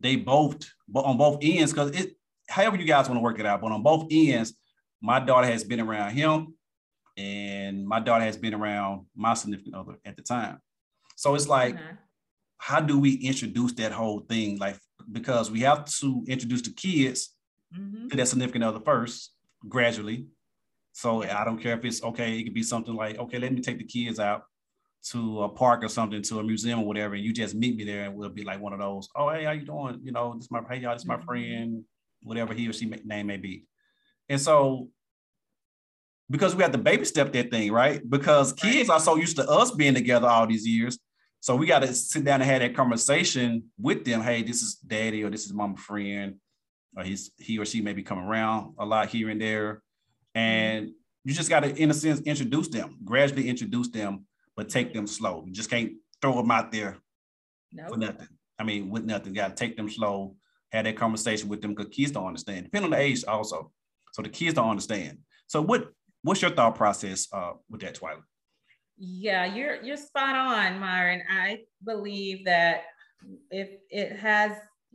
they both, but on both ends, because it, however you guys want to work it out, but on both ends, my daughter has been around him and my daughter has been around my significant other at the time. So it's like, mm-hmm. how do we introduce that whole thing? Like, because we have to introduce the kids mm-hmm. to that significant other first, gradually. So. I don't care if it's okay, it could be something like, okay, let me take the kids out to a park or something, to a museum or whatever, and you just meet me there, and we'll be like one of those. Oh, hey, how you doing? You know, this is my hey y'all, this is my mm-hmm. friend, whatever he or she may, name may be. And so because we have to baby step that thing, right? Because kids are so used to us being together all these years. So we got to sit down and have that conversation with them. Hey, this is daddy or this is mama friend, or he's he or she may be coming around a lot here and there. And mm-hmm. you just got to, in a sense, introduce them, gradually introduce them, but take them slow. You just can't throw them out there nope. for nothing. I mean, with nothing. Got to take them slow, have that conversation with them because kids don't understand. Depending on the age, also. So the kids don't understand. So what what's your thought process uh, with that, Twyla? Yeah, you're you're spot on, Myron. I believe that if it has,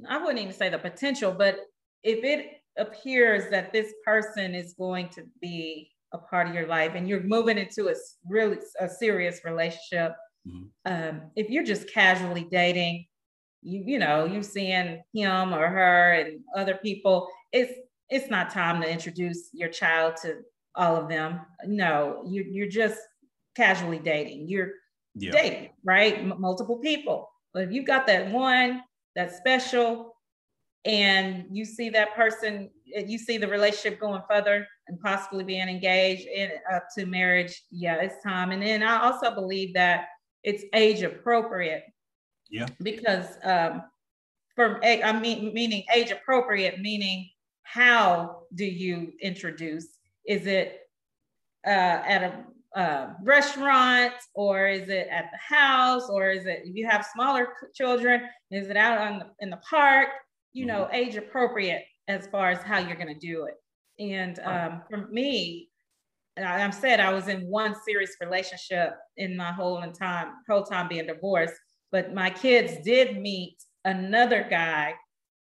I wouldn't even say the potential, but if it appears that this person is going to be a part of your life and you're moving into a really a serious relationship, mm-hmm. um, if you're just casually dating, you you know you're seeing him or her and other people, it's it's not time to introduce your child to all of them. No, you, you're just casually dating. You're yeah. dating, right? M- multiple people. But if you've got that one that's special and you see that person, you see the relationship going further and possibly being engaged and up to marriage, yeah, it's time. And then I also believe that it's age appropriate. Yeah. Because um, for I mean meaning age appropriate, meaning how do you introduce is it uh, at a uh, restaurant or is it at the house or is it if you have smaller children is it out on the, in the park? You know mm-hmm. age appropriate as far as how you're going to do it. And um, for me i am said i was in one serious relationship in my whole time whole time being divorced but my kids did meet another guy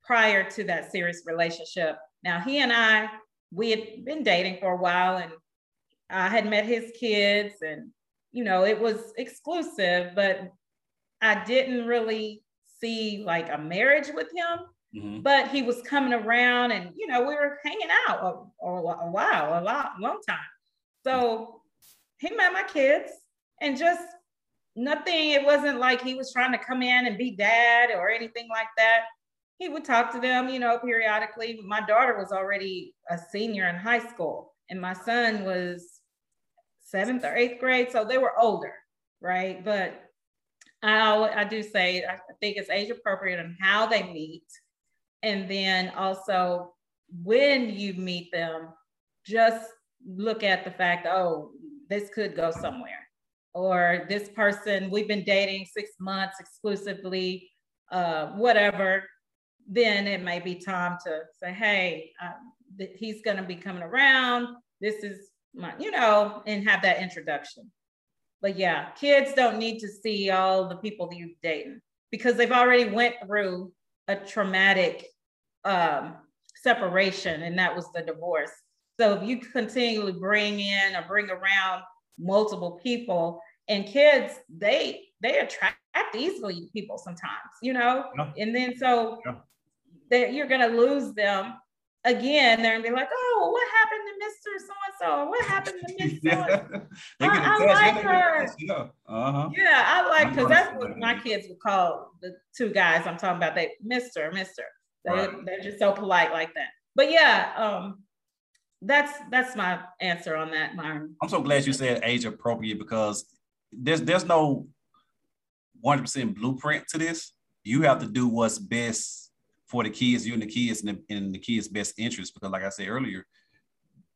prior to that serious relationship. Now he and i we had been dating for a while and I had met his kids and you know it was exclusive but I didn't really see like a marriage with him mm-hmm. but he was coming around and you know we were hanging out a, a, a while a lot long time so he met my kids and just nothing it wasn't like he was trying to come in and be dad or anything like that he would talk to them, you know, periodically. My daughter was already a senior in high school, and my son was seventh or eighth grade, so they were older, right? But I, I do say I think it's age appropriate on how they meet, and then also when you meet them, just look at the fact, oh, this could go somewhere, or this person we've been dating six months exclusively, uh, whatever then it may be time to say, hey, uh, he's going to be coming around. This is my, you know, and have that introduction. But yeah, kids don't need to see all the people you've dated because they've already went through a traumatic um, separation, and that was the divorce. So if you continually bring in or bring around multiple people, and kids, they they attract easily people sometimes, you know. Yeah. And then so yeah that you're going to lose them again. They're going to be like, oh, what happened to Mr. So and so? What happened to Miss yeah. I, I like her. Yeah. Uh-huh. yeah, I like because that's what my kids would call the two guys I'm talking about. They Mr. Mr. They, right. They're just so polite like that. But yeah, um, that's that's my answer on that, Myron. I'm so glad you said age appropriate because there's there's no 100% blueprint to this. You have to do what's best for the kids, you and the kids, in the, in the kids' best interest. Because, like I said earlier,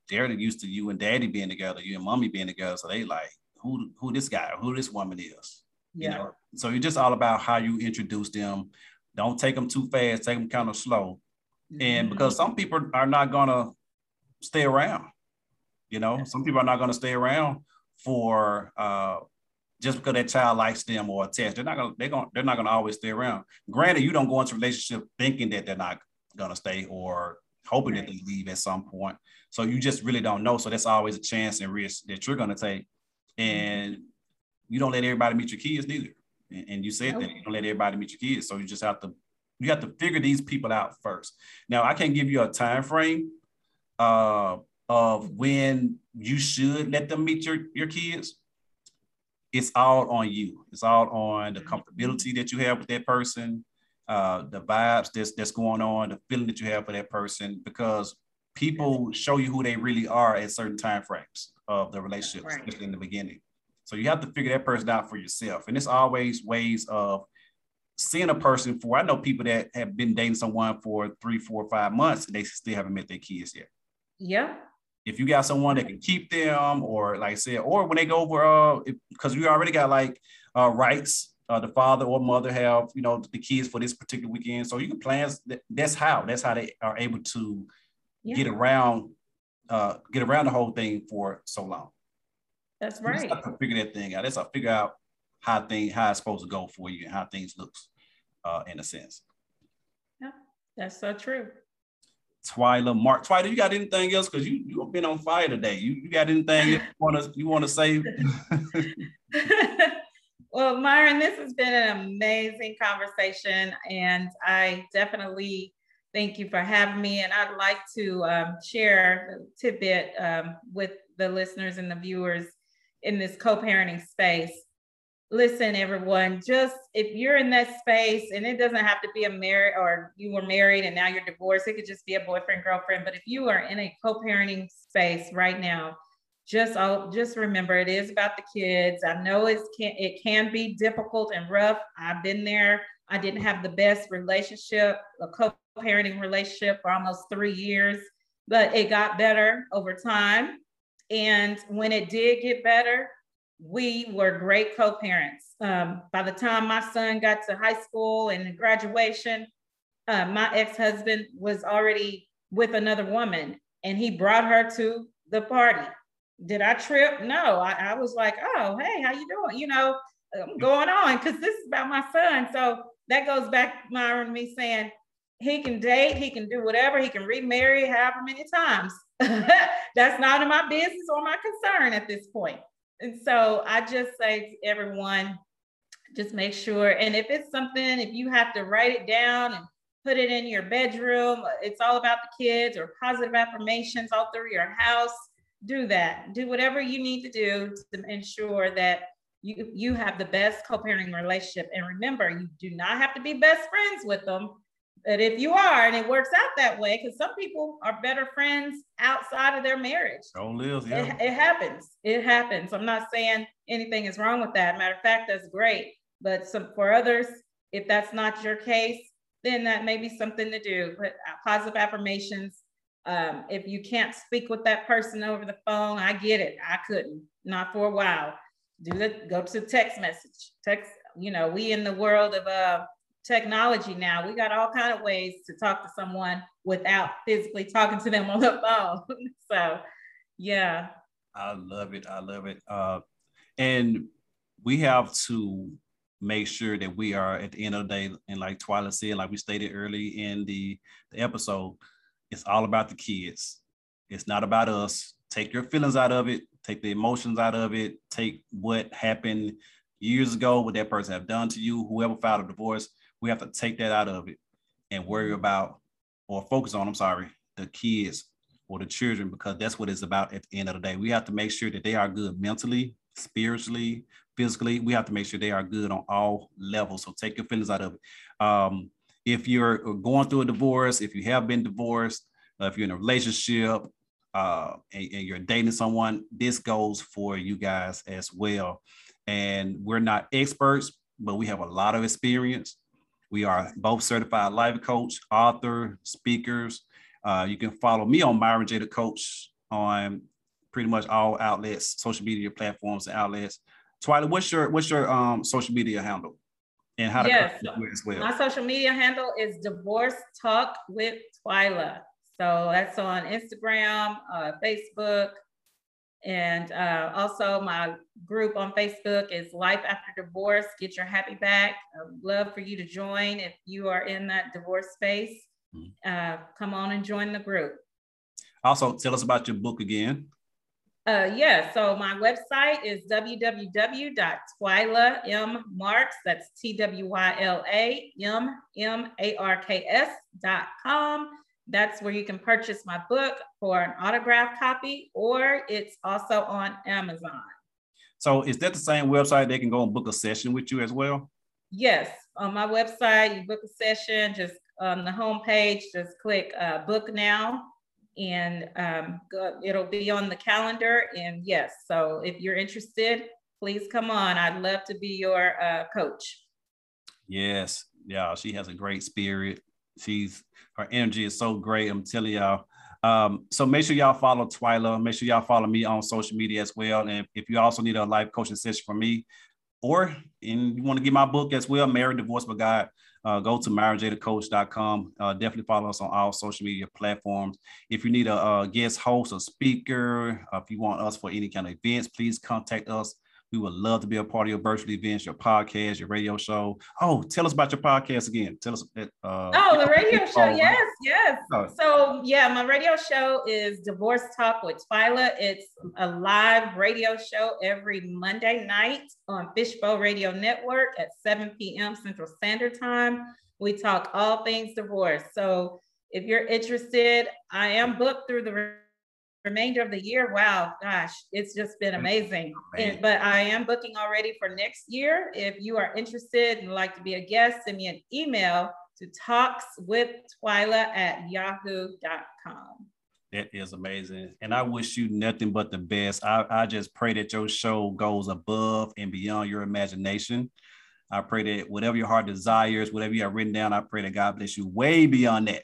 they're used to you and daddy being together, you and mommy being together. So they like, who who this guy, who this woman is. Yeah. You know, so it's just all about how you introduce them. Don't take them too fast. Take them kind of slow. Mm-hmm. And because some people are not gonna stay around, you know, some people are not gonna stay around for uh, just because that child likes them or attached. They're not gonna they're gonna they're not gonna always stay around. Granted, you don't go into a relationship thinking that they're not gonna stay or hoping right. that they leave at some point. So you just really don't know. So that's always a chance and risk that you're gonna take. And you don't let everybody meet your kids neither. And, and you said nope. that you don't let everybody meet your kids. So you just have to you have to figure these people out first. Now I can't give you a time frame uh, of when you should let them meet your, your kids. It's all on you. It's all on the comfortability that you have with that person, uh, the vibes that's that's going on, the feeling that you have for that person, because people show you who they really are at certain time frames of the relationship, right. especially in the beginning. So you have to figure that person out for yourself. And it's always ways of seeing a person for. I know people that have been dating someone for three, four, five months, and they still haven't met their kids yet. Yeah. If you got someone that can keep them, or like I said, or when they go over, uh, because we already got like uh, rights, uh, the father or mother have, you know, the kids for this particular weekend. So you can plan. That's how. That's how they are able to yeah. get around, uh, get around the whole thing for so long. That's right. Figure that thing out. That's I figure out how thing how it's supposed to go for you and how things looks, uh, in a sense. Yeah, that's so true. Twyla, Mark, Twyla, you got anything else? Because you you've been on fire today. You you got anything you want to you want to say? well, Myron, this has been an amazing conversation, and I definitely thank you for having me. And I'd like to um, share a tidbit um, with the listeners and the viewers in this co-parenting space listen everyone just if you're in that space and it doesn't have to be a married or you were married and now you're divorced it could just be a boyfriend girlfriend but if you are in a co-parenting space right now just I'll just remember it is about the kids. I know it's can it can be difficult and rough. I've been there. I didn't have the best relationship a co-parenting relationship for almost three years but it got better over time. And when it did get better we were great co-parents. Um, by the time my son got to high school and graduation, uh, my ex-husband was already with another woman and he brought her to the party. Did I trip? No, I, I was like, oh, hey, how you doing? You know, I'm going on because this is about my son. So that goes back, Myron, me saying he can date, he can do whatever, he can remarry however many times. That's not in my business or my concern at this point. And so I just say to everyone, just make sure. And if it's something, if you have to write it down and put it in your bedroom, it's all about the kids or positive affirmations all through your house, do that. Do whatever you need to do to ensure that you, you have the best co-parenting relationship. And remember, you do not have to be best friends with them but if you are, and it works out that way, because some people are better friends outside of their marriage. Don't live, yeah. It, it, happens. It happens. I'm not saying anything is wrong with that. Matter of fact, that's great. But some for others, if that's not your case, then that may be something to do. But positive affirmations. Um, if you can't speak with that person over the phone, I get it. I couldn't, not for a while. Do the go to text message. Text. You know, we in the world of uh technology now. We got all kind of ways to talk to someone without physically talking to them on the phone. so, yeah. I love it. I love it. Uh, and we have to make sure that we are at the end of the day, and like Twyla said, like we stated early in the, the episode, it's all about the kids. It's not about us. Take your feelings out of it. Take the emotions out of it. Take what happened years ago, what that person have done to you, whoever filed a divorce we have to take that out of it and worry about or focus on, I'm sorry, the kids or the children, because that's what it's about at the end of the day. We have to make sure that they are good mentally, spiritually, physically. We have to make sure they are good on all levels. So take your feelings out of it. Um, if you're going through a divorce, if you have been divorced, uh, if you're in a relationship, uh, and, and, you're dating someone, this goes for you guys as well. And we're not experts, but we have a lot of experience. We are both certified life coach, author, speakers. Uh, you can follow me on Myron J. the Coach on pretty much all outlets, social media platforms and outlets. Twyla, what's your what's your um social media handle? And how to yes, as well? My social media handle is Divorce Talk with Twyla. So that's on Instagram, uh, Facebook, and uh, also my group on Facebook is Life After Divorce. Get your happy back. I'd love for you to join if you are in that divorce space. Mm-hmm. Uh, come on and join the group. Also, tell us about your book again. Uh, yeah, so my website is www.twyla M Marks. That's T W Y L A M M A R K S dot com. That's where you can purchase my book for an autographed copy, or it's also on Amazon. So, is that the same website they can go and book a session with you as well? Yes, on my website, you book a session. Just on the homepage, just click uh, "Book Now." and um, go, it'll be on the calendar. And yes, so if you're interested, please come on. I'd love to be your uh, coach. Yes, yeah, she has a great spirit. She's her energy is so great. I'm telling y'all. Um, so make sure y'all follow Twyla. Make sure y'all follow me on social media as well. And if you also need a life coaching session from me, or and you want to get my book as well, Married Divorce by God, uh, go to myronjthecoach.com. Uh, definitely follow us on all social media platforms. If you need a, a guest host, a speaker, uh, if you want us for any kind of events, please contact us. We would love to be a part of your virtual events, your podcast, your radio show. Oh, tell us about your podcast again. Tell us. Uh, oh, the radio show. Yes, yes. Oh. So, yeah, my radio show is Divorce Talk with Twyla. It's a live radio show every Monday night on Fishbowl Radio Network at 7 p.m. Central Standard Time. We talk all things divorce. So, if you're interested, I am booked through the remainder of the year, wow, gosh, it's just been amazing. And, but I am booking already for next year. If you are interested and like to be a guest, send me an email to talkswithtwyla at yahoo.com. That is amazing. And I wish you nothing but the best. I, I just pray that your show goes above and beyond your imagination. I pray that whatever your heart desires, whatever you have written down, I pray that God bless you way beyond that.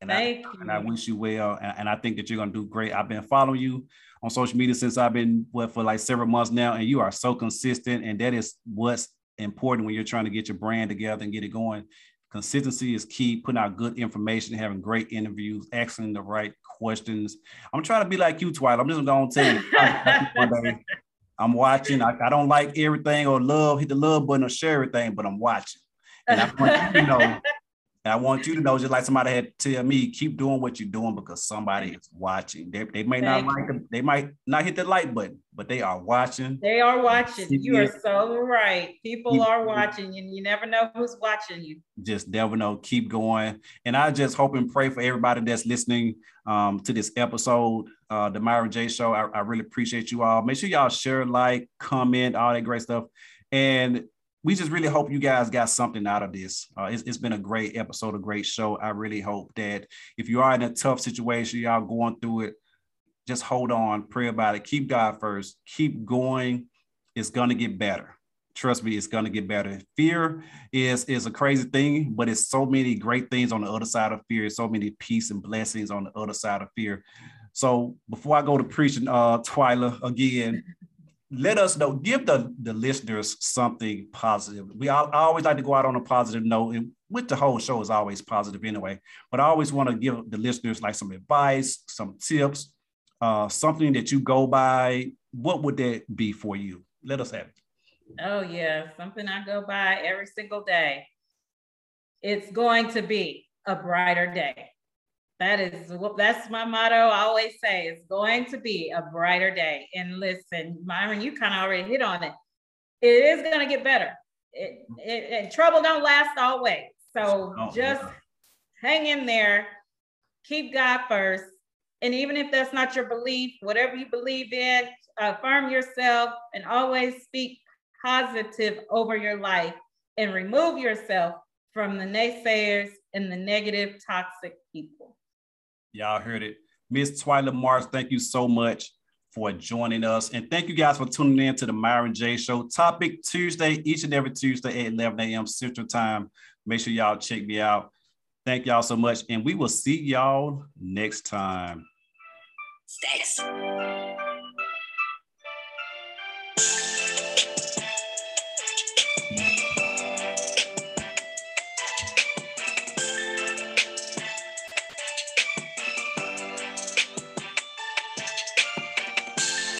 And Thank I, you. and I wish you well. And, and I think that you're going to do great. I've been following you on social media since I've been what for like several months now, and you are so consistent. And that is what's important when you're trying to get your brand together and get it going. Consistency is key. Putting out good information, having great interviews, asking the right questions. I'm trying to be like you, Twyla. I'm just going to tell you. I'm watching. I, I, don't like everything or love, hit the love button or share everything, but I'm watching. And I you know and I want you to know, just like somebody had to tell me, keep doing what you're doing because somebody is watching. They, they may Thank not like them, they might not hit the like button, but they are watching. They are watching. You are so right. People are watching, and you never know who's watching you. Just never know. Keep going. And I just hope and pray for everybody that's listening um, to this episode, uh, the Myron J Show. I, I really appreciate you all. Make sure y'all share, like, comment, all that great stuff. And we just really hope you guys got something out of this. Uh, it's, it's been a great episode, a great show. I really hope that if you are in a tough situation, y'all going through it, just hold on, pray about it, keep God first, keep going. It's gonna get better. Trust me, it's gonna get better. Fear is is a crazy thing, but it's so many great things on the other side of fear. So many peace and blessings on the other side of fear. So before I go to preaching, uh, Twyla again, let us know, give the, the listeners something positive. We I, I always like to go out on a positive note, and with the whole show is always positive anyway. But I always want to give the listeners like some advice, some tips, uh, something that you go by. What would that be for you? Let us have it. Oh yeah, something I go by every single day. It's going to be a brighter day. That is that's my motto. I always say it's going to be a brighter day. And listen, Myron, you kind of already hit on it. It is going to get better. It, it, it, trouble don't last always. So oh, just yeah. hang in there, keep God first. And even if that's not your belief, whatever you believe in, affirm yourself and always speak positive over your life and remove yourself from the naysayers and the negative, toxic people. Y'all heard it. Miss Twyla Marks, thank you so much for joining us. And thank you guys for tuning in to the Myron J Show. Topic Tuesday, each and every Tuesday at 11 a.m. Central Time. Make sure y'all check me out. Thank y'all so much. And we will see y'all next time. Status.